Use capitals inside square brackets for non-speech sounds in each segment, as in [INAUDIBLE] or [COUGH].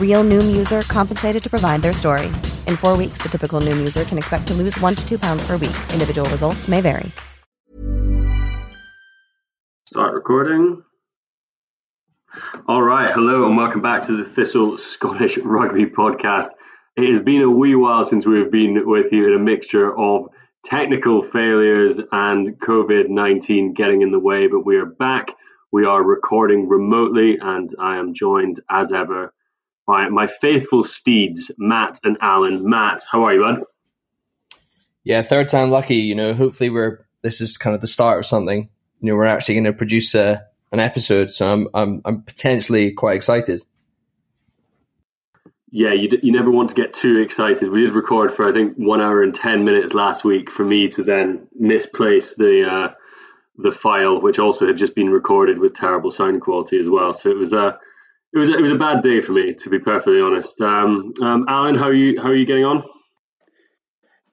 Real Noom user compensated to provide their story. In four weeks, the typical Noom user can expect to lose one to two pounds per week. Individual results may vary. Start recording. All right, hello and welcome back to the Thistle Scottish [LAUGHS] Rugby Podcast. It has been a wee while since we've been with you in a mixture of technical failures and COVID 19 getting in the way, but we are back. We are recording remotely, and I am joined as ever by my faithful steeds, Matt and Alan. Matt, how are you, bud? Yeah, third time lucky. You know, hopefully we're this is kind of the start of something. You know, we're actually going to produce a, an episode, so I'm I'm I'm potentially quite excited. Yeah, you, d- you never want to get too excited. We did record for I think one hour and ten minutes last week for me to then misplace the uh, the file, which also had just been recorded with terrible sound quality as well. So it was a it was a, it was a bad day for me, to be perfectly honest. Um, um, Alan, how are you how are you getting on?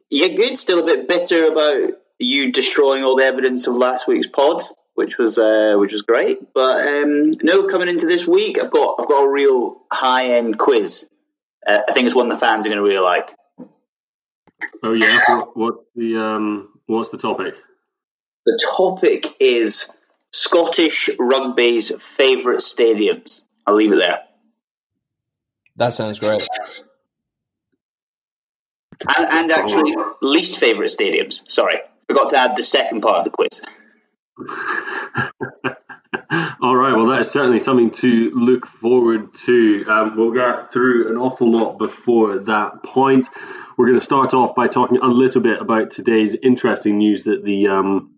Yeah, good. Still a bit bitter about you destroying all the evidence of last week's pod, which was uh, which was great. But um, no, coming into this week, I've got I've got a real high end quiz. Uh, I think it's one the fans are going to really like. Oh yeah, what, the um, what's the topic? The topic is Scottish rugby's favourite stadiums. I'll leave it there. That sounds great. And, and actually, least favourite stadiums. Sorry, forgot to add the second part of the quiz. [LAUGHS] All right, well, that is certainly something to look forward to. Um, we'll get through an awful lot before that point. We're going to start off by talking a little bit about today's interesting news that the um,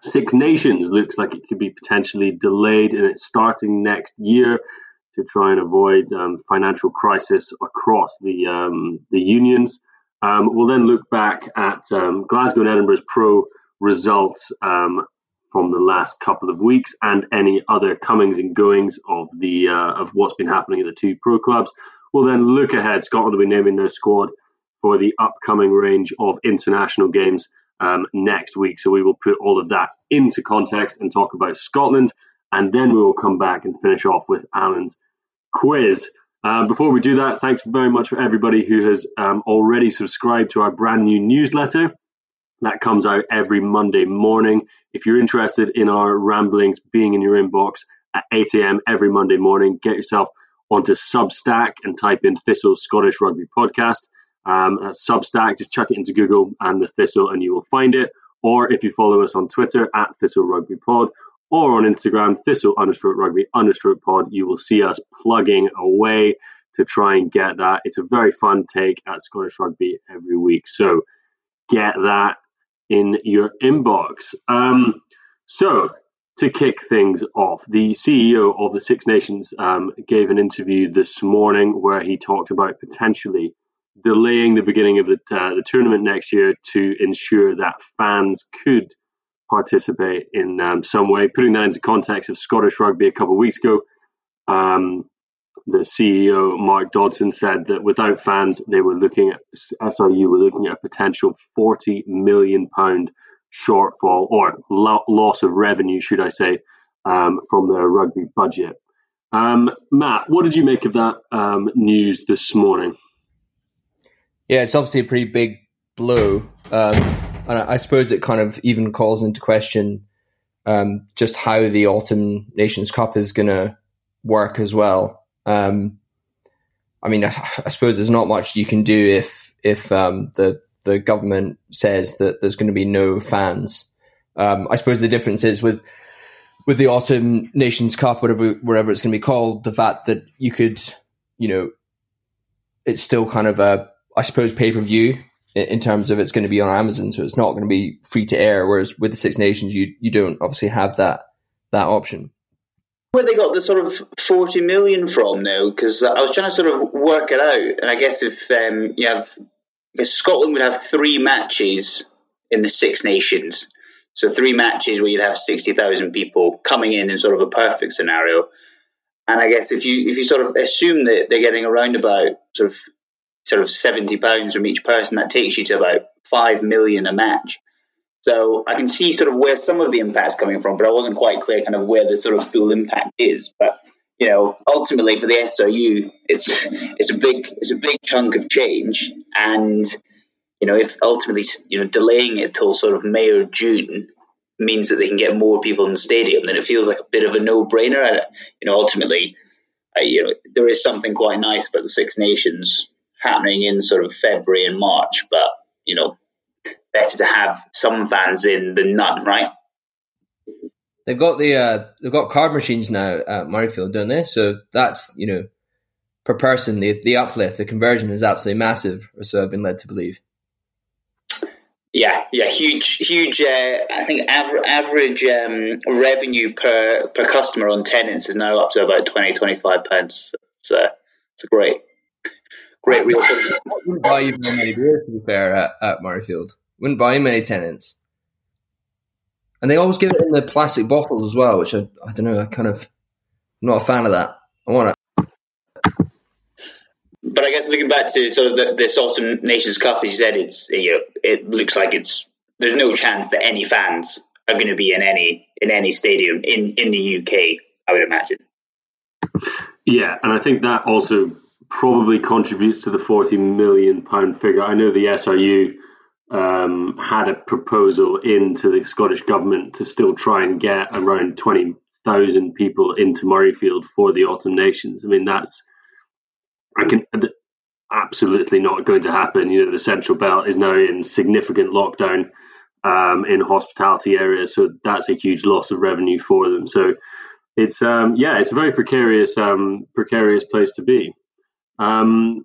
Six Nations looks like it could be potentially delayed and it's starting next year to try and avoid um, financial crisis across the um, the unions. Um, we'll then look back at Glasgow and Edinburgh's pro results from the last couple of weeks and any other comings and goings of the uh, of what's been happening at the two pro clubs. We'll then look ahead. Scotland will be naming their squad for the upcoming range of international games um, next week. So we will put all of that into context and talk about Scotland, and then we will come back and finish off with Alan's quiz. Uh, before we do that, thanks very much for everybody who has um, already subscribed to our brand new newsletter. That comes out every Monday morning. If you're interested in our ramblings being in your inbox at 8 a.m. every Monday morning, get yourself onto Substack and type in Thistle Scottish Rugby Podcast. Um, Substack, just chuck it into Google and the Thistle, and you will find it. Or if you follow us on Twitter at Thistle Rugby Pod, or on Instagram, thistle understroke rugby understroke pod. You will see us plugging away to try and get that. It's a very fun take at Scottish Rugby every week. So get that in your inbox. Um, so to kick things off, the CEO of the Six Nations um, gave an interview this morning where he talked about potentially delaying the beginning of the, uh, the tournament next year to ensure that fans could participate in um, some way. Putting that into context of Scottish rugby a couple of weeks ago, um, the CEO Mark Dodson said that without fans, they were looking at SRU were looking at a potential forty million pound shortfall or lo- loss of revenue, should I say, um, from their rugby budget. Um, Matt, what did you make of that um, news this morning? Yeah, it's obviously a pretty big blow, um, and I, suppose it kind of even calls into question um, just how the Autumn Nations Cup is going to work as well. Um, I mean, I, I, suppose there's not much you can do if if um, the the government says that there's going to be no fans. Um, I suppose the difference is with with the Autumn Nations Cup, whatever wherever it's going to be called, the fact that you could, you know, it's still kind of a, I suppose, pay per view in, terms of it's going to be on Amazon, so it's not going to be free to air. Whereas with the Six Nations, you you don't obviously have that that option. Where they got the sort of forty million from now? Because I was trying to sort of work it out, and I guess if um, you have, Scotland would have three matches in the Six Nations so three matches where you'd have sixty thousand people coming in in sort of a perfect scenario. And I guess if you if you sort of assume that they're getting around about sort of sort of seventy pounds from each person, that takes you to about five million a match. So I can see sort of where some of the impact's coming from, but I wasn't quite clear kind of where the sort of full impact is. But you know, ultimately for the SRU, it's it's a big it's a big chunk of change, and you know, if ultimately, you know, delaying it till sort of May or June means that they can get more people in the stadium, then it feels like a bit of a no-brainer. You know, ultimately, you know, there is something quite nice about the Six Nations happening in sort of February and March, but you know, better to have some fans in than none, right? They've got the uh, they've got card machines now at Murrayfield, don't they? So that's you know, per person, the the uplift, the conversion is absolutely massive, or so I've been led to believe. Yeah, yeah, huge, huge. Uh, I think aver- average um, revenue per per customer on Tennent's is now up to about 20, 25 pounds. So it's a great, great real thing. Wouldn't buy you many beers to be fair at, at Murrayfield. Wouldn't buy you many Tennent's, and they always give it in the plastic bottles as well, which I, I don't know. I kind of I'm not a fan of that. I want it. but I guess looking back to sort of the, this autumn Nations Cup, as you said, it's you know, it looks like it's there's no chance that any fans are going to be in any in any stadium in in the UK. I would imagine. Yeah, and I think that also probably contributes to the forty million pound figure. I know the SRU um, had a proposal into the Scottish government to still try and get around twenty thousand people into Murrayfield for the Autumn Nations. I mean, that's I can absolutely not going to happen. You know, the Central Belt is now in significant lockdown um, in hospitality areas, so that's a huge loss of revenue for them. So it's um, yeah, it's a very precarious um, precarious place to be. Um,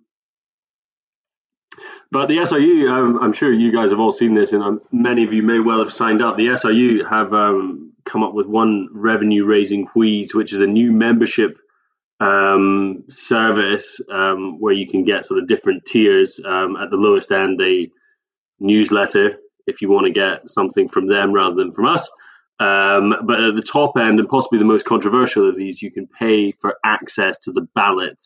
but the SRU, um, I'm sure you guys have all seen this, and um, many of you may well have signed up. The SRU have come up with one revenue raising wheeze, which is a new membership um, service um, where you can get sort of different tiers. Um, at the lowest end, a newsletter if you want to get something from them rather than from us. Um, but at the top end, and possibly the most controversial of these, you can pay for access to the ballot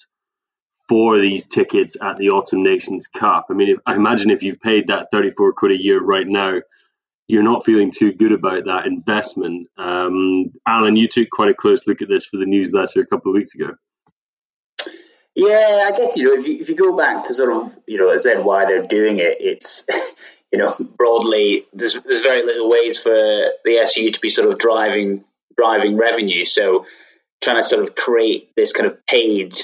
for these tickets at the Autumn Nations Cup. I mean, if, I imagine if you've paid that 34 quid a year right now, you're not feeling too good about that investment. Um, Alan, you took quite a close look at this for the newsletter a couple of weeks ago. Yeah, I guess you know if you, if you go back to sort of you know as said why they're doing it, it's [LAUGHS] you know broadly there's there's very little ways for the SU to be sort of driving driving revenue. So trying to sort of create this kind of paid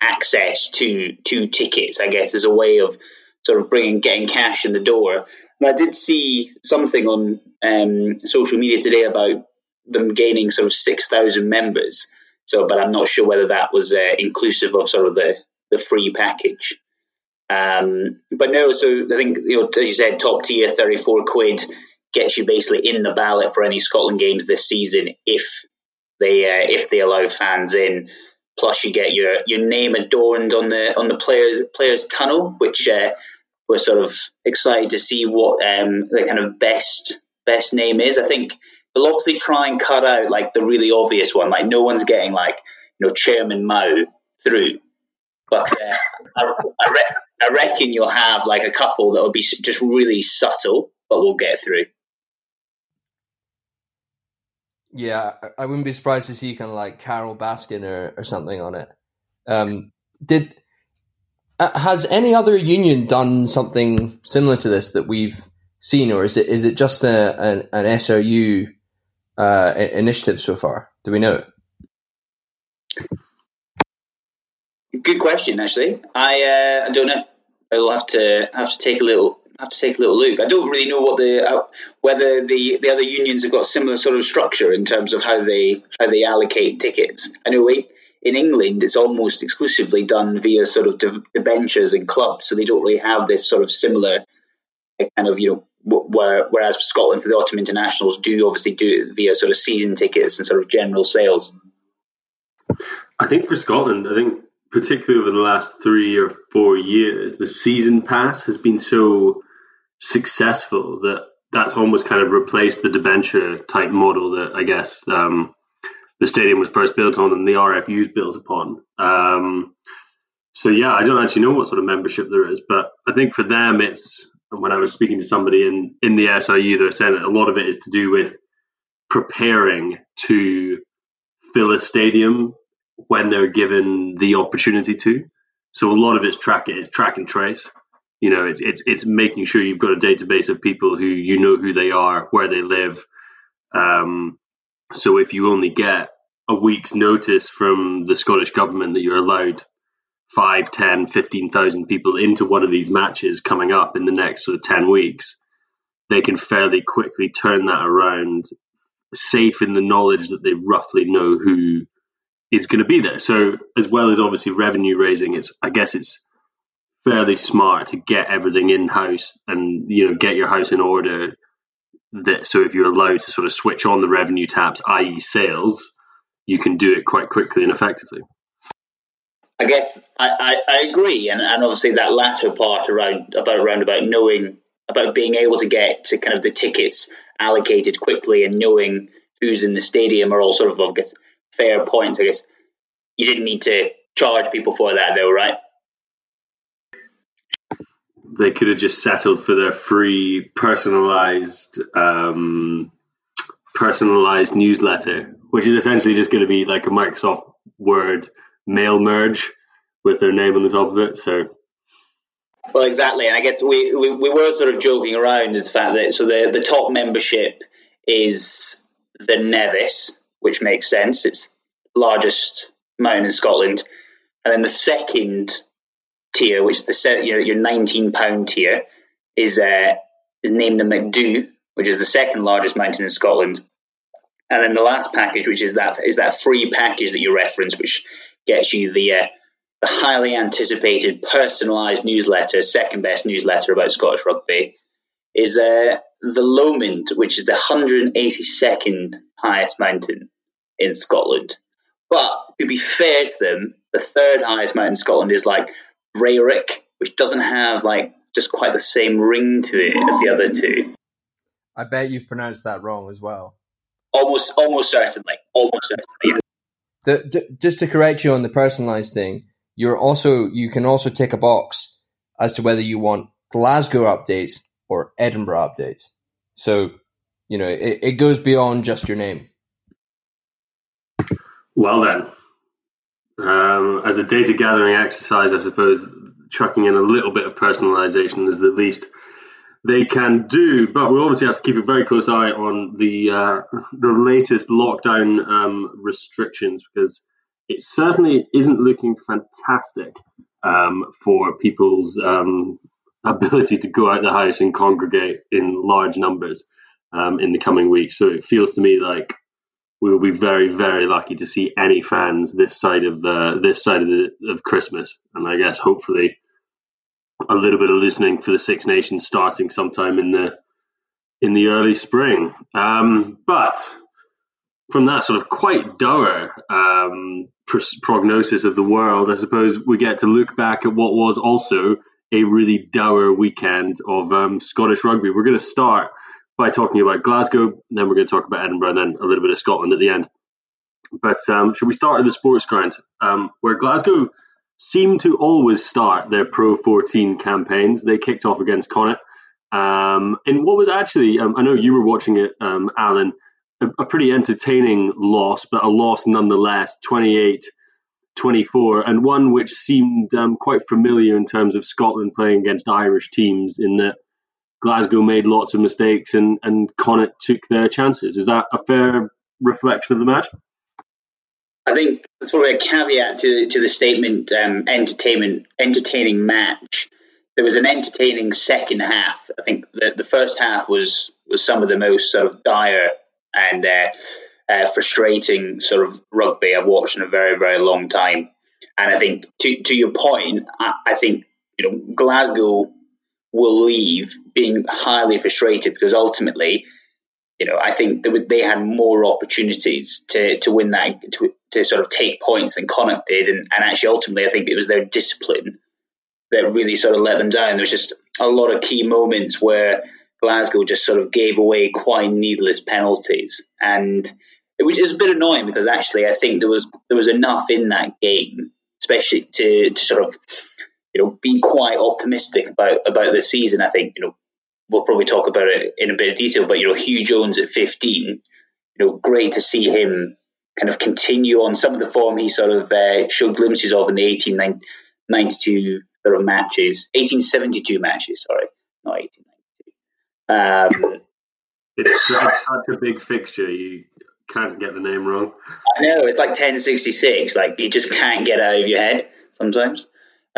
access to to tickets, I guess, is a way of sort of bringing getting cash in the door And I did see something on um, social media today about them gaining sort of six thousand members. So, but I'm not sure whether that was uh, inclusive of sort of the the free package. Um, but no, so I think you know, as you said, top tier, thirty four quid gets you basically in the ballot for any Scotland games this season if they uh, if they allow fans in. Plus, you get your your name adorned on the on the players players tunnel, which uh, we're sort of excited to see what um, the kind of best best name is. I think they'll obviously try and cut out like the really obvious one, like no one's getting like you know Chairman Mao through. But uh, I, I, re- I reckon you'll have like a couple that will be just really subtle, but we'll get through. Yeah, I wouldn't be surprised to see kind of like Carole Baskin or, or something on it. Um, did uh, has any other union done something similar to this that we've seen, or is it is it just a, an, an SRU uh, initiative so far? Do we know? It? Good question, actually. I uh, I don't know. I'll have to have to take a little have to take a little look. I don't really know what the uh, whether the, the other unions have got similar sort of structure in terms of how they how they allocate tickets. I know in England it's almost exclusively done via sort of debentures and clubs, so they don't really have this sort of similar kind of you know whereas for Scotland for the autumn internationals do obviously do it via sort of season tickets and sort of general sales. I think for Scotland, I think particularly over the last three or four years, the season pass has been so successful that that's almost kind of replaced the debenture type model that I guess um, the stadium was first built on and the RFUs built upon. Um, so yeah, I don't actually know what sort of membership there is, but I think for them, it's when I was speaking to somebody in in the SRU, they're saying that a lot of it is to do with preparing to fill a stadium when they're given the opportunity to. So a lot of it's track it is track and trace. You know, it's it's it's making sure you've got a database of people who you know who they are, where they live. Um, so if you only get a week's notice from the Scottish government that you're allowed 5, 10, 15,000 people into one of these matches coming up in the next sort of 10 weeks, they can fairly quickly turn that around, safe in the knowledge that they roughly know who is going to be there. So as well as obviously revenue raising, it's I guess it's fairly smart to get everything in house and you know get your house in order. That so if you're allowed to sort of switch on the revenue taps, i.e., sales, you can do it quite quickly and effectively. I guess I, I, I agree, and, and obviously that latter part around about around about knowing about being able to get to kind of the tickets allocated quickly and knowing who's in the stadium are all sort of I guess fair points. I guess you didn't need to charge people for that, though, right? They could have just settled for their free personalized um, personalized newsletter, which is essentially just going to be like a Microsoft Word mail merge with their name on the top of it. So well, exactly, and I guess we, we, we were sort of joking around is the fact that so the the top membership is the Nevis, which makes sense. It's largest mountain in Scotland. And then the second tier, which is the you know, your nineteen pound tier, is uh, is named the Macdui, which is the second largest mountain in Scotland. And then the last package, which is that is that free package that you referenced, which gets you the uh, the highly anticipated personalised newsletter, second best newsletter about Scottish rugby, is uh, the Lomond, which is the 182nd highest mountain in Scotland. But to be fair to them, the third highest mountain in Scotland is like Rayrick, which doesn't have like just quite the same ring to it as the other two. I bet you've pronounced that wrong as well. Almost, almost certainly, almost certainly. The, the, just to correct you on the personalized thing, you're also you can also tick a box as to whether you want Glasgow updates or Edinburgh updates. So, you know, it, it goes beyond just your name. Well, then, um, as a data gathering exercise, I suppose chucking in a little bit of personalization is the least they can do. But we obviously have to keep a very close eye on the uh, the latest lockdown um, restrictions because it certainly isn't looking fantastic um, for people's um, ability to go out the house and congregate in large numbers um, in the coming weeks. So it feels to me like we will be very, very lucky to see any fans this side of uh, this side of the, of Christmas, and I guess hopefully a little bit of loosening for the Six Nations starting sometime in the in the early spring. Um, but from that sort of quite dour um, prognosis of the world, I suppose we get to look back at what was also a really dour weekend of um, Scottish rugby. We're going to start by talking about Glasgow, then we're going to talk about Edinburgh, and then a little bit of Scotland at the end. But um, should we start at the sports ground, um, where Glasgow seem to always start their Pro 14 campaigns? They kicked off against Connacht. Um, and what was actually, um, I know you were watching it, um, Alan, a, a, pretty entertaining loss, but a loss nonetheless, 28 24, and one which seemed um, quite familiar in terms of Scotland playing against Irish teams, in that Glasgow made lots of mistakes and, and Connacht took their chances. Is that a fair reflection of the match? I think that's probably a caveat to to the statement um, entertainment entertaining match. There was an entertaining second half. I think the, the first half was was some of the most sort of dire and uh, uh, frustrating sort of rugby I've watched in a very very long time. And I think to to your point, I, I think you know Glasgow will leave being highly frustrated because ultimately you know, I think they had more opportunities to, to win that, to, to sort of take points than Connacht did. And, and actually, ultimately, I think it was their discipline that really sort of let them down. There was just a lot of key moments where Glasgow just sort of gave away quite needless penalties. And it was, it was a bit annoying because actually, I think there was, there was enough in that game, especially to, to sort of, you know, be quite optimistic about, about the season. I think, you know, we'll probably talk about it in a bit of detail, but you know, Huw Jones at 15, you know, great to see him kind of continue on some of the form he sort of uh, showed glimpses of in the 1892 sort of matches, 1872 matches, sorry, not 1892. Um, it's, it's such a big fixture, you can't get the name wrong. I know, it's like 1066, like you just can't get out of your head sometimes.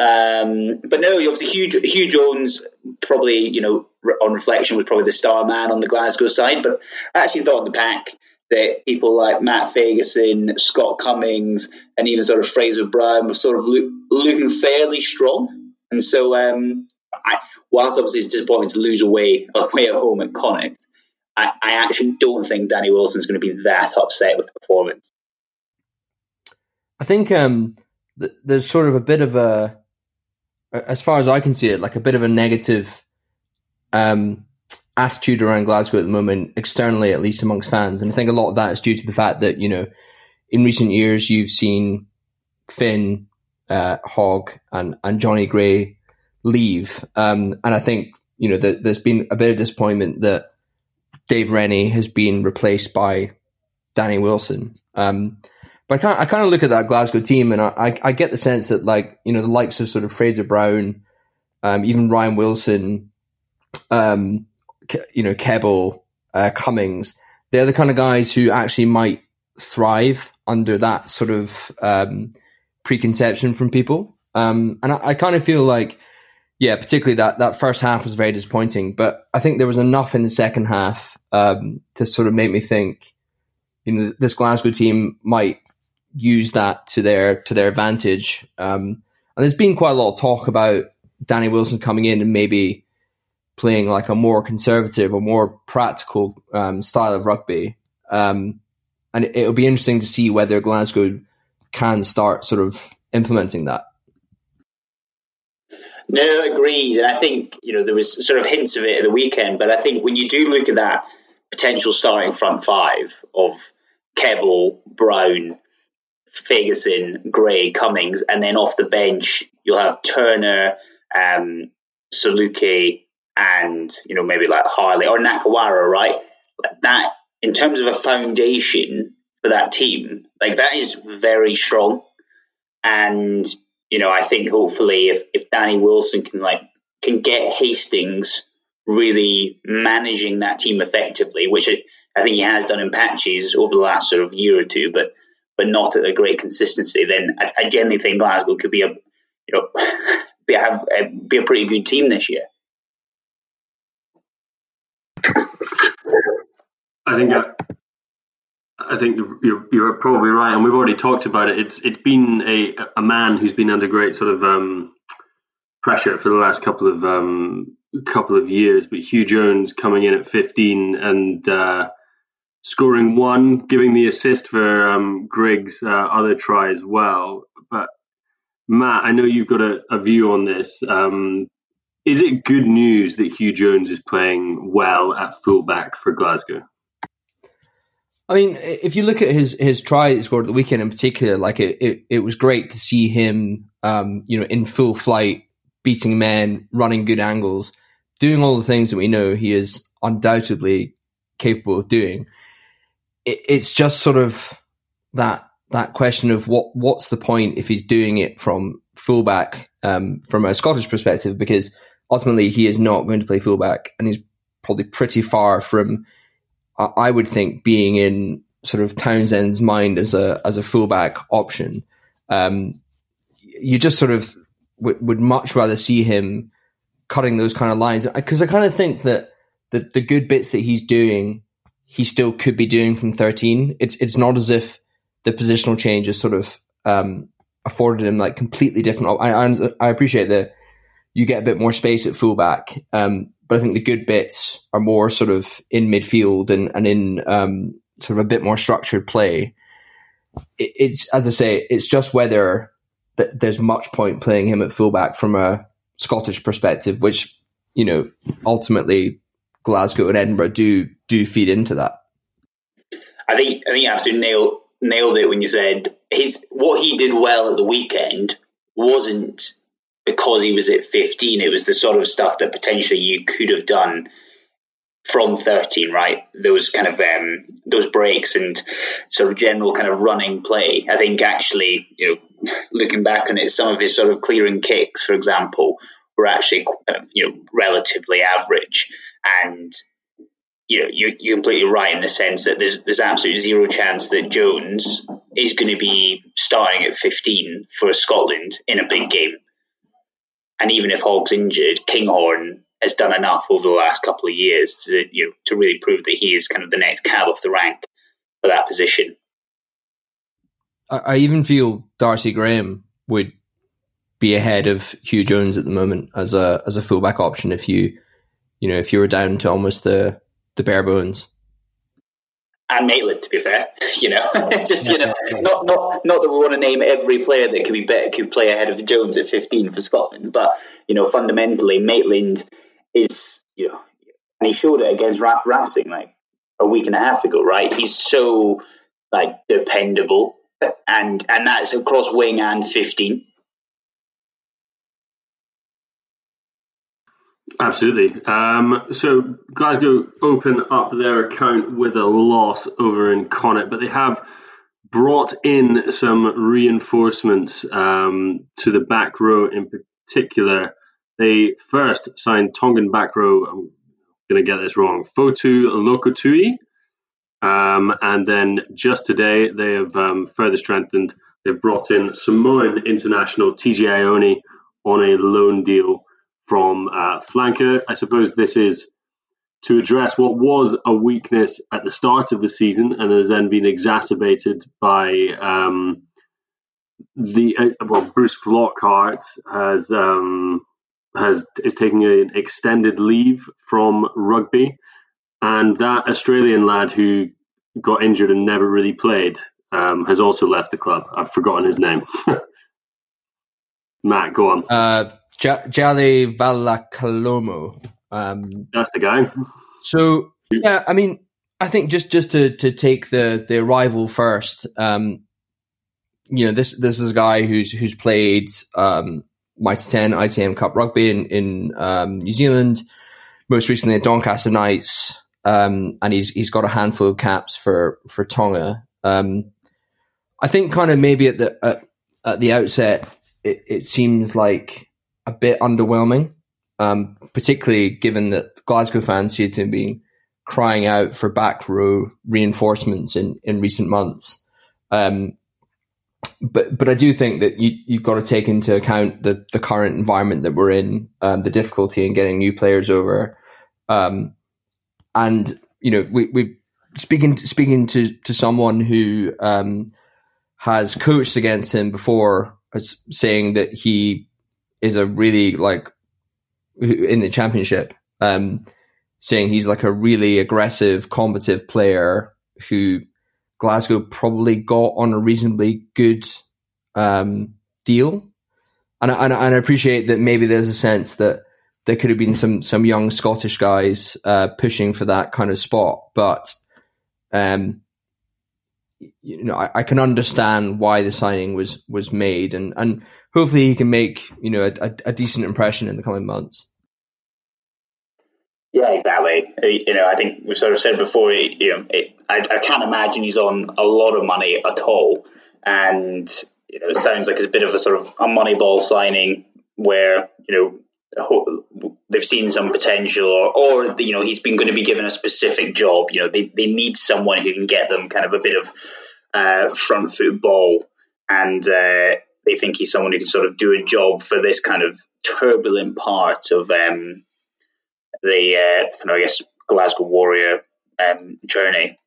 Um, but no, obviously Huw, Huw Jones probably, you know, on reflection was probably the star man on the Glasgow side. But I actually thought in the pack that people like Matt Fagerson, Scott Cummings, and even sort of Fraser Brown were sort of lo- looking fairly strong. And so, um, I, whilst obviously it's disappointing to lose away [LAUGHS] away at home at Connacht, I, I actually don't think Danny Wilson's going to be that upset with the performance. I think um, th- there's sort of a bit of a as far as I can see it, like a bit of a negative um, attitude around Glasgow at the moment, externally, at least amongst fans. And I think a lot of that is due to the fact that, you know, in recent years, you've seen Finn, uh, Hogg, and, and Jonny Gray leave. Um, and I think, you know, that there's been a bit of disappointment that Dave Rennie has been replaced by Danny Wilson. Um, but I kind of, I kind of look at that Glasgow team, and I, I, I get the sense that like you know the likes of sort of Fraser Brown, um, even Ryan Wilson, um, you know Kebble, uh, Cummings, they're the kind of guys who actually might thrive under that sort of um, preconception from people. Um, and I, I kind of feel like, yeah, particularly that that first half was very disappointing. But I think there was enough in the second half um, to sort of make me think, you know, this Glasgow team might use that to their to their advantage. Um, and there's been quite a lot of talk about Danny Wilson coming in and maybe playing like a more conservative or more practical um, style of rugby. Um, and it, will be interesting to see whether Glasgow can start sort of implementing that. No, agreed. And I think, you know, there was sort of hints of it at the weekend, but I think when you do look at that potential starting front five of Kebble, Brown, Fagerson, Gray, Cummings, and then off the bench you'll have Turner, um, Saluki, and you know maybe like Harley or Nakarawa, right? That in terms of a foundation for that team, like that is very strong. And you know, I think hopefully if if Danny Wilson can like can get Hastings really managing that team effectively, which I think he has done in patches over the last sort of year or two, but but not at a great consistency, then I, I genuinely think Glasgow could be a you know [LAUGHS] be a, be a pretty good team this year. I think uh, I think you're, you're probably right, and we've already talked about it. It's it's been a a man who's been under great sort of um, pressure for the last couple of um, couple of years. But Huw Jones coming in at 15 and uh, scoring one, giving the assist for um, Griggs' uh, other try as well. But Matt, I know you've got a, a view on this. Um, is it good news that Huw Jones is playing well at fullback for Glasgow? I mean, if you look at his his try that he scored at the weekend in particular, like it, it, it was great to see him, um, you know, in full flight, beating men, running good angles, doing all the things that we know he is undoubtedly capable of doing. It, it's just sort of that that question of what what's the point if he's doing it from fullback um, from a Scottish perspective, because ultimately he is not going to play fullback, and he's probably pretty far from I would think being in sort of Townsend's mind as a as a fullback option. Um, you just sort of w- would much rather see him cutting those kind of lines because I kind of think that the the good bits that he's doing, he still could be doing from thirteen. It's it's not as if the positional change sort of um, afforded him like completely different. I, I, I appreciate that you get a bit more space at fullback, um, but I think the good bits are more sort of in midfield and, and in um, sort of a bit more structured play. It, it's as I say, it's just whether th- there's much point playing him at fullback from a Scottish perspective, which you know ultimately Glasgow and Edinburgh do do feed into that. I think I think you absolutely nailed nailed it when you said his what he did well at the weekend wasn't because he was at 15, it was the sort of stuff that potentially you could have done from 13, right? Those kind of um, those breaks and sort of general kind of running play. I think actually, you know, looking back on it, some of his sort of clearing kicks, for example, were actually you know relatively average. And you know, you're, you're completely right in the sense that there's there's absolutely zero chance that Jones is going to be starting at 15 for Scotland in a big game. And even if Hogg's injured, Kinghorn has done enough over the last couple of years to you know, to really prove that he is kind of the next cab off the rank for that position. I, I even feel Darcy Graham would be ahead of Huw Jones at the moment as a as a fullback option if you you know if you were down to almost the the bare bones and Maitland, to be fair. [LAUGHS] You know, [LAUGHS] just you know, not not not that we want to name every player that could be better could play ahead of Jones at 15 for Scotland, but you know, fundamentally, Maitland is you know, and he showed it against Racing like a week and a half ago, right? He's so like dependable, and and that's across wing and 15. Absolutely. Um, so Glasgow open up their account with a loss over in Connacht, but they have brought in some reinforcements um, to the back row in particular. They first signed Tongan back row, I'm going to get this wrong, Fotu Lokotui. Um, and then just today, they have um, further strengthened. They've brought in Samoan international TJ Ioane on a loan deal from uh, Flanker. I suppose this is to address what was a weakness at the start of the season and has then been exacerbated by um, the uh, well Bruce Flockhart has um, has is taking an extended leave from rugby, and that Australian lad who got injured and never really played um, has also left the club. I've forgotten his name. [LAUGHS] Matt, go on. Uh, J- Jale Vakaloloma. Um, That's the guy. So yeah, I mean, I think just just to to take the the arrival first. Um, you know, this this is a guy who's who's played um, Mitre 10 ITM Cup rugby in in um, New Zealand, most recently at Doncaster Knights, um, and he's he's got a handful of caps for for Tonga. Um, I think kind of maybe at the at, at the outset, it, it seems like a bit underwhelming, um, particularly given that Glasgow fans seem to be crying out for back row reinforcements in, in recent months. Um, but but I do think that you you've got to take into account the the current environment that we're in, um, the difficulty in getting new players over, um, and you know we we speaking speaking to to someone who um, has coached against him before, as saying that he is a really like in the championship, um, saying he's like a really aggressive, combative player who Glasgow probably got on a reasonably good um, deal. And, and, and I appreciate that maybe there's a sense that there could have been some some young Scottish guys uh, pushing for that kind of spot, but um, you know, I, I, can understand why the signing was was made, and and hopefully he can make you know a, a decent impression in the coming months. Yeah, exactly. Uh, you know, I think we sort of said before. You know, it, I, I can't imagine he's on a lot of money at all, and you know, it sounds like it's a bit of a sort of a money ball signing where you know they've seen some potential, or, or you know, he's been going to be given a specific job. You know, they they need someone who can get them kind of a bit of uh, front foot ball, and uh, they think he's someone who can sort of do a job for this kind of turbulent part of. Um, the uh, kind of I guess Glasgow Warrior um, journey,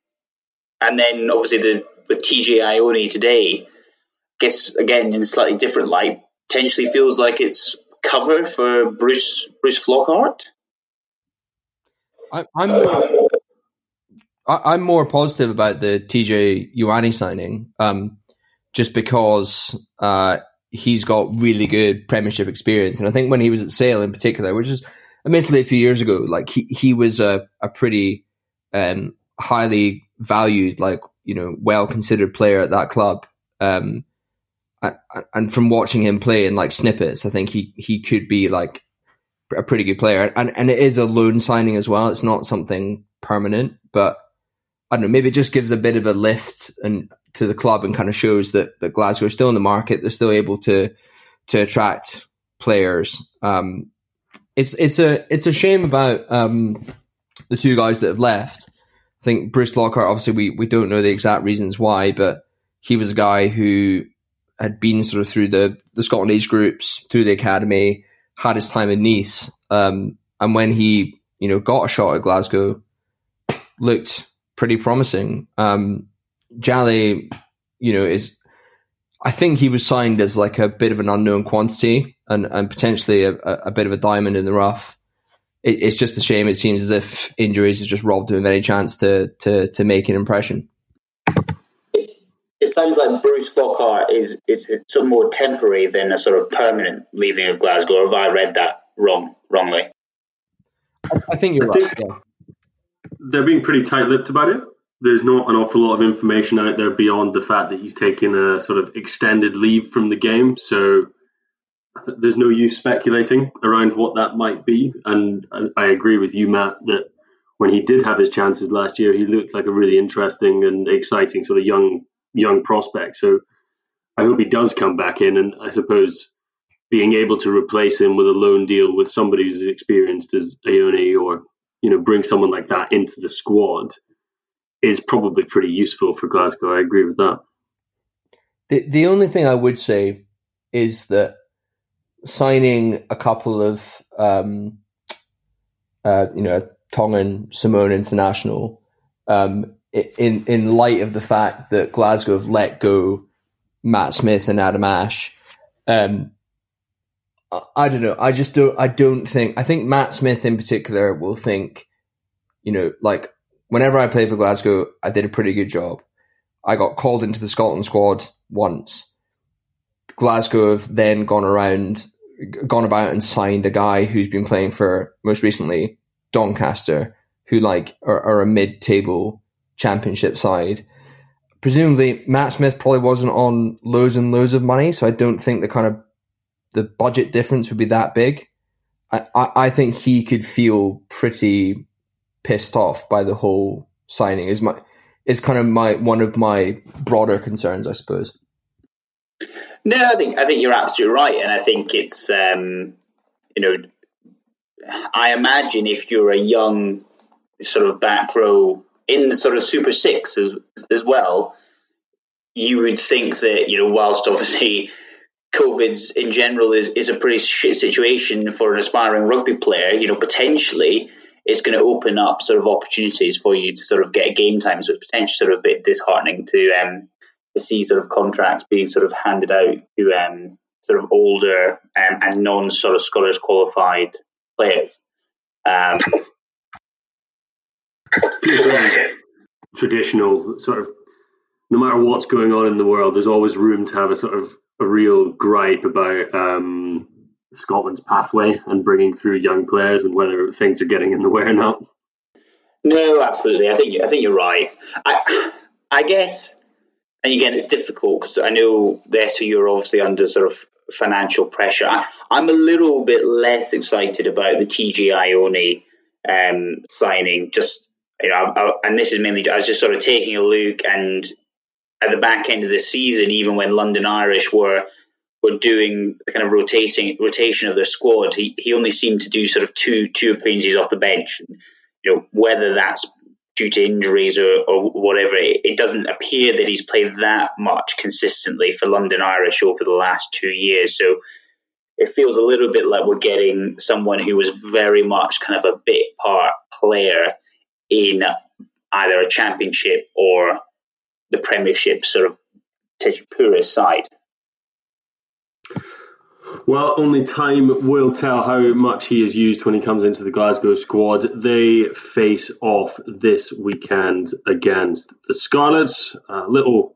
and then obviously the with TJ Ioane today, I guess again in a slightly different light, potentially feels like it's cover for Bruce Bruce Flockhart. I, I'm I'm more positive about the TJ Ioane signing, um, just because uh, he's got really good Premiership experience, and I think when he was at Sale in particular, which is admittedly a few years ago, like he, he was a, a pretty um, highly valued, like, you know, well considered player at that club. Um, and from watching him play in like snippets, I think he, he could be like a pretty good player. And, and it is a loan signing as well. It's not something permanent, but I don't know, maybe it just gives a bit of a lift and to the club and kind of shows that, that Glasgow are still in the market. They're still able to, to attract players. Um, it's it's a it's a shame about um, the two guys that have left. I think Bruce Flockhart. Obviously, we we don't know the exact reasons why, but he was a guy who had been sort of through the the Scotland age groups, through the academy, had his time in Nice, um, and when he you know got a shot at Glasgow, looked pretty promising. Um, you know, is I think he was signed as like a bit of an unknown quantity and, and potentially a, a bit of a diamond in the rough. It, it's just a shame. It seems as if injuries have just robbed him of any chance to to to make an impression. It, it sounds like Bruce Flockhart is is sort of more temporary than a sort of permanent leaving of Glasgow. Or have I read that wrong wrongly? I think you're I right. Think yeah. They're being pretty tight-lipped about it there's not an awful lot of information out there beyond the fact that he's taken a sort of extended leave from the game. So there's no use speculating around what that might be. And I agree with you, Matt, that when he did have his chances last year, he looked like a really interesting and exciting sort of young young prospect. So I hope he does come back in, and I suppose being able to replace him with a loan deal with somebody who's as experienced as Ioane, or you know, bring someone like that into the squad is probably pretty useful for Glasgow. I agree with that. The the only thing I would say is that signing a couple of um, uh, you know Tongan Samoan international um, in in light of the fact that Glasgow have let go Matt Smith and Adam Ashe. Um, I don't know. I just don't. I don't think. I think Matt Smith in particular will think, you know, like whenever I played for Glasgow, I did a pretty good job. I got called into the Scotland squad once. Glasgow have then gone around, gone about and signed a guy who's been playing for most recently Doncaster, who like are, are a mid-table championship side. Presumably, Matt Smith probably wasn't on loads and loads of money, so I don't think the kind of the budget difference would be that big. I, I, I think he could feel pretty pissed off by the whole signing is my is kind of my one of my broader concerns, I suppose. No, I think I think you're absolutely right, and I think it's um, you know, I imagine if you're a young sort of back row in the sort of Super Six as as well, you would think that you know, whilst obviously COVID's in general is is a pretty shit situation for an aspiring rugby player, you know, potentially it's going to open up sort of opportunities for you to sort of get game time. So it's potentially sort of a bit disheartening to um, to see sort of contracts being sort of handed out to um, sort of older um, and non sort of scholars qualified players. Um, traditional sort of no matter what's going on in the world, there's always room to have a sort of a real gripe about um, Scotland's pathway and bringing through young players and whether things are getting in the way or not. No, absolutely. I think I think you're right. I I guess, and again, it's difficult because I know the SU are obviously under sort of financial pressure. I, am a little bit less excited about the TJ Ioane um, signing. Just you know, I, I, and this is mainly I was just sort of taking a look, and at the back end of the season, even when London Irish were were doing the kind of rotating rotation of their squad, he, he only seemed to do sort of two two appearances off the bench. You know, whether that's due to injuries or, or whatever, it, it, doesn't appear that he's played that much consistently for London Irish over the last two years. So it feels a little bit like we're getting someone who was very much kind of a bit part player in either a championship or the Premiership sort of purist side. Well, only time will tell how much he is used when he comes into the Glasgow squad. They face off this weekend against the Scarlets. A little,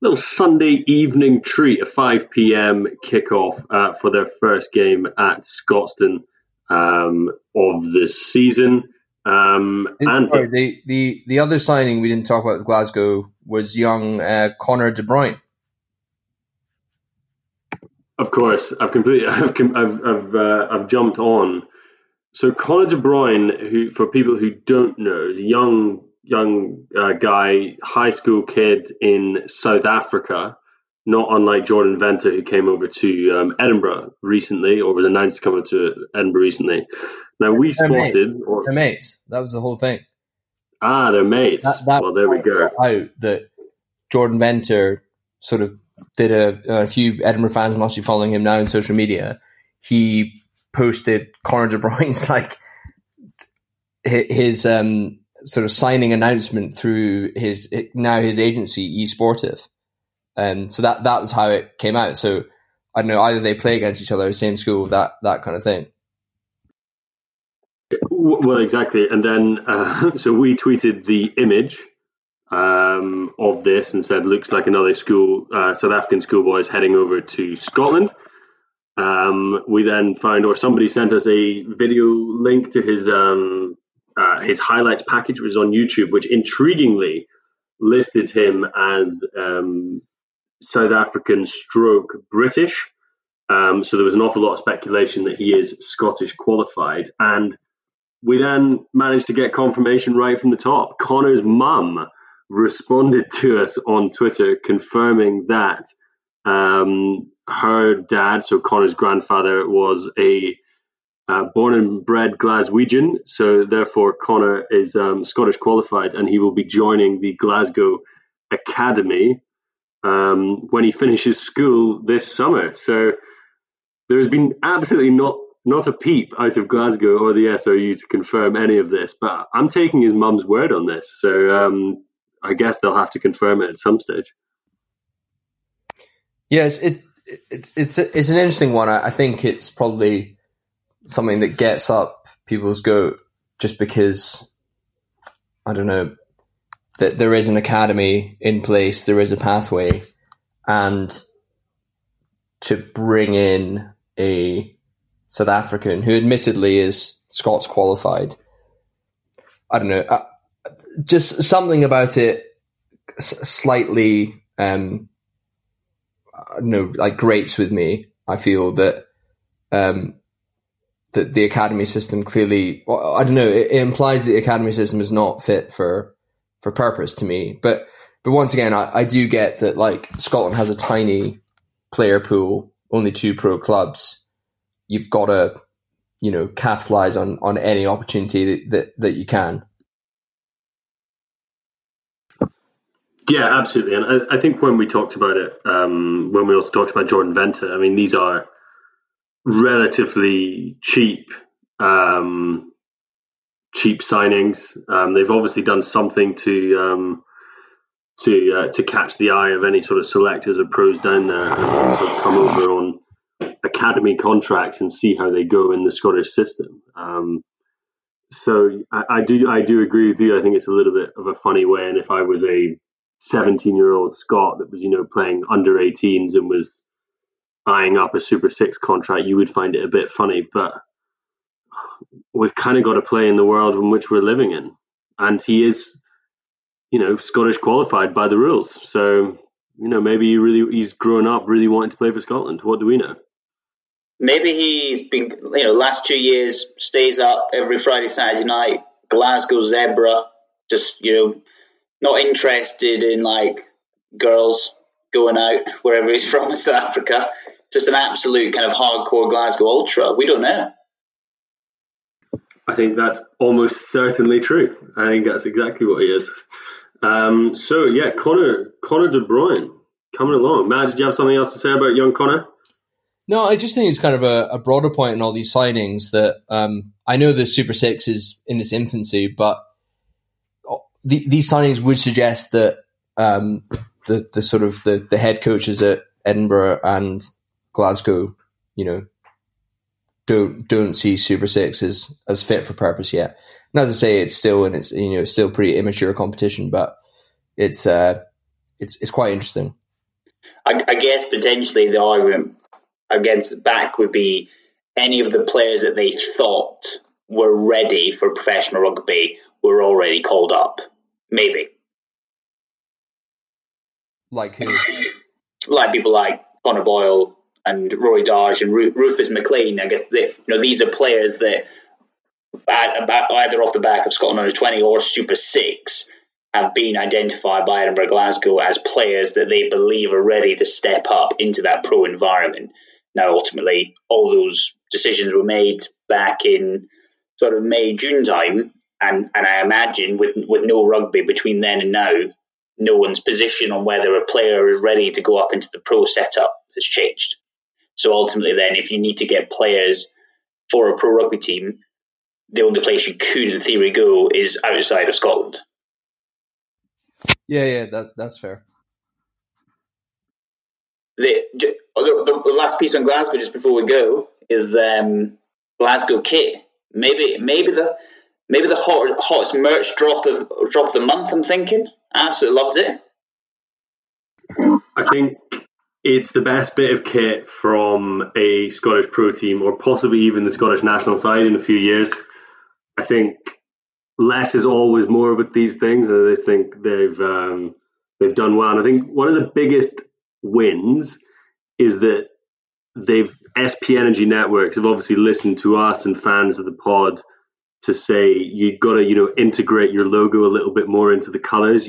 little Sunday evening treat, a 5 p.m. kickoff uh, for their first game at Scotstoun um, of the season. Um, and sorry, the, the the other signing we didn't talk about with Glasgow was young uh, Connor De Bruyne. Of course, I've completely, [LAUGHS] I've, I've, I've, uh, I've jumped on. So Connor De Bruyne, who for people who don't know, young, young uh, guy, high school kid in South Africa, not unlike Jordan Venter, who came over to um, Edinburgh recently, or was announced coming to Edinburgh recently. Now we they're spotted, mates. or they're mates. That was the whole thing. Ah, they're mates. That, that well, there we go. Out that Jordan Venter sort of did a, a few Edinburgh fans must be following him now on social media. He posted Connor De Bruyne's [LAUGHS] like his um, sort of signing announcement through his now his agency eSportif, um, so that that was how it came out. So I don't know either they play against each other, same school, that that kind of thing. Well, exactly, and then uh, [LAUGHS] so we tweeted the image um, of this and said, looks like another school, uh, South African schoolboy is heading over to Scotland. Um, we then found, or somebody sent us a video link to his um, uh, his highlights package, which was on YouTube, which intriguingly listed him as um, South African stroke British. Um, so there was an awful lot of speculation that he is Scottish qualified. And we then managed to get confirmation right from the top. Connor's mum responded to us on Twitter confirming that um, her dad, so Connor's grandfather, was a uh, born and bred Glaswegian. So therefore, Connor is um, Scottish qualified, and he will be joining the Glasgow Academy um, when he finishes school this summer. So there has been absolutely not not a peep out of Glasgow or the SRU to confirm any of this, but I'm taking his mum's word on this. So um, I guess they'll have to confirm it at some stage. Yes, it, it's it's it's an interesting one. I, I think it's probably something that gets up people's goat just because I don't know that there is an academy in place, there is a pathway, and to bring in a South African who admittedly is Scots qualified. I don't know. Uh, just something about it slightly um no like grates with me i feel that um that the academy system clearly, I don't know it, it, implies that the academy system is not fit for for purpose to me. But but once again I, I do get that like scotland has a tiny player pool only two pro clubs. You've got to you know capitalize on on any opportunity that, that, that you can. Yeah, absolutely. And I, I, think when we talked about it, um, when we also talked about Jordan Venter, I mean, these are relatively cheap, um, cheap signings. Um, they've obviously done something to um, to uh, to catch the eye of any sort of selectors or pros down there, and sort of come over on academy contracts and see how they go in the Scottish system. Um, so I, I do I do agree with you. I think it's a little bit of a funny way, and if I was a 17 year old Scot that was, you know, playing under 18s and was eyeing up a Super Six contract, you would find it a bit funny. But we've kind of got to play in the world in which we're living in, and he is, you know, Scottish qualified by the rules. So you know, maybe he really he's grown up really wanting to play for Scotland. What do we know? Maybe he's been, you know, last two years stays up every Friday, Saturday night, Glasgow Zebra, just you know, not interested in like girls going out [LAUGHS] wherever he's from in South Africa. Just an absolute kind of hardcore Glasgow ultra. We don't know. I think that's almost certainly true. I think that's exactly what he is. Um, so yeah, Connor Connor De Bruyne coming along. Matt, did you have something else to say about young Connor? No, I just think it's kind of a, a broader point in all these signings that um, I know the Super Six is in its infancy, but the, these signings would suggest that um, the the sort of the, the head coaches at Edinburgh and Glasgow, you know, don't don't see Super Six as as fit for purpose yet. Not to say it's still and it's you know still pretty immature competition, but it's uh it's it's quite interesting. I, I guess potentially the argument against back would be any of the players that they thought were ready for professional rugby were already called up. Maybe. Like who? Like people like Connor Boyle and Rory Darge and Rufus McLean. I guess they, you know these are players that either off the back of Scotland under twenty or Super Six have been identified by Edinburgh Glasgow as players that they believe are ready to step up into that pro environment. Now, ultimately, all those decisions were made back in sort of May, June time, and, and I imagine with with no rugby between then and now, no one's position on whether a player is ready to go up into the pro setup has changed. So ultimately, then, if you need to get players for a pro rugby team, the only place you could, in theory, go is outside of Scotland. Yeah, yeah, that that's fair. The, the, the last piece on Glasgow, just before we go, is um, Glasgow kit. Maybe, maybe the maybe the hot, hottest merch drop of drop of the month. I'm thinking, absolutely loved it. I think it's the best bit of kit from a Scottish pro team, or possibly even the Scottish national side in a few years. I think less is always more with these things, and I think they've um, they've done well. And I think one of the biggest wins is that they've SP Energy Networks have obviously listened to us and fans of the pod to say you've got to you know integrate your logo a little bit more into the colors.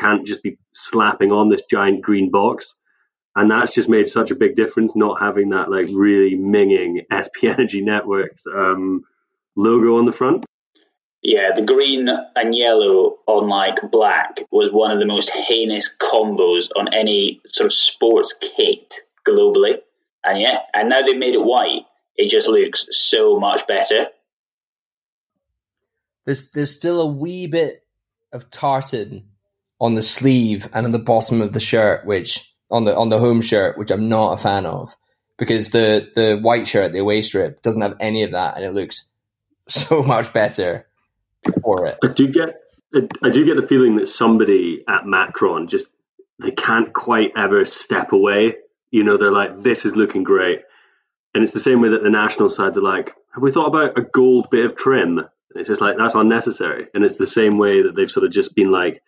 Can't just be slapping on this giant green box. And that's just made such a big difference not having that like really minging [LAUGHS] SP Energy Networks um, logo on the front. Yeah, the green and yellow on like black was one of the most heinous combos on any sort of sports kit globally. And yeah, and now they've made it white. It just looks so much better. There's there's still a wee bit of tartan on the sleeve and on the bottom of the shirt, which on the on the home shirt, which I'm not a fan of, because the the white shirt, the away strip, doesn't have any of that, and it looks so [LAUGHS] much better for it. I do get I do get the feeling that somebody at Macron just they can't quite ever step away. You know, they're like, this is looking great. And it's the same way that the national sides are like, have we thought about a gold bit of trim? And it's just like that's unnecessary. And it's the same way that they've sort of just been like,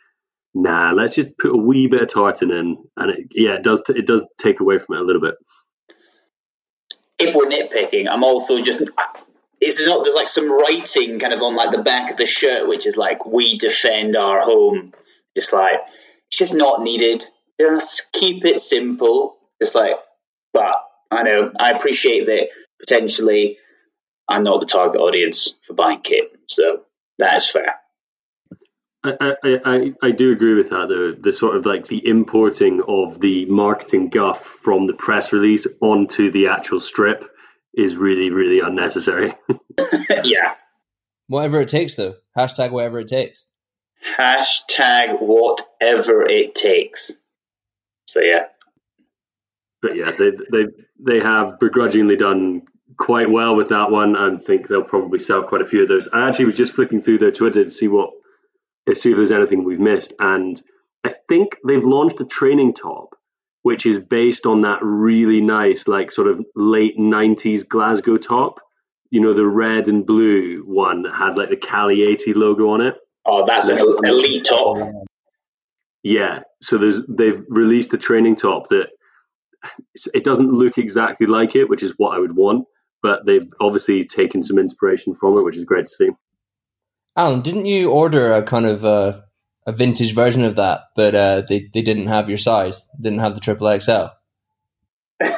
nah, let's just put a wee bit of tartan in, and it, yeah, it does. T- it does take away from it a little bit. If we're nitpicking, I'm also just. Is it not there's like some writing kind of on like the back of the shirt, which is like "We defend our home." Just like it's just not needed. Just keep it simple. Just like, but I know I appreciate that potentially I'm not the target audience for buying kit, so that is fair. I, I, I, do agree with that though. The sort of like the importing of the marketing guff from the press release onto the actual strip is really, really unnecessary. [LAUGHS] yeah. Whatever it takes though. Hashtag whatever it takes. Hashtag whatever it takes. So yeah. But yeah, they they they have begrudgingly done quite well with that one and think they'll probably sell quite a few of those. I actually was just flicking through their Twitter to see what to see if there's anything we've missed. And I think they've launched a training top, which is based on that really nice, like sort of late '90s Glasgow top. You know, the red and blue one that had like the Caley 80 logo on it. Oh, that's an elite top. Yeah. So there's they've released a training top that it doesn't look exactly like it, which is what I would want. But they've obviously taken some inspiration from it, which is great to see. Alan, didn't you order a kind of uh, a vintage version of that, but uh, they they didn't have your size, didn't have the triple XL? [LAUGHS]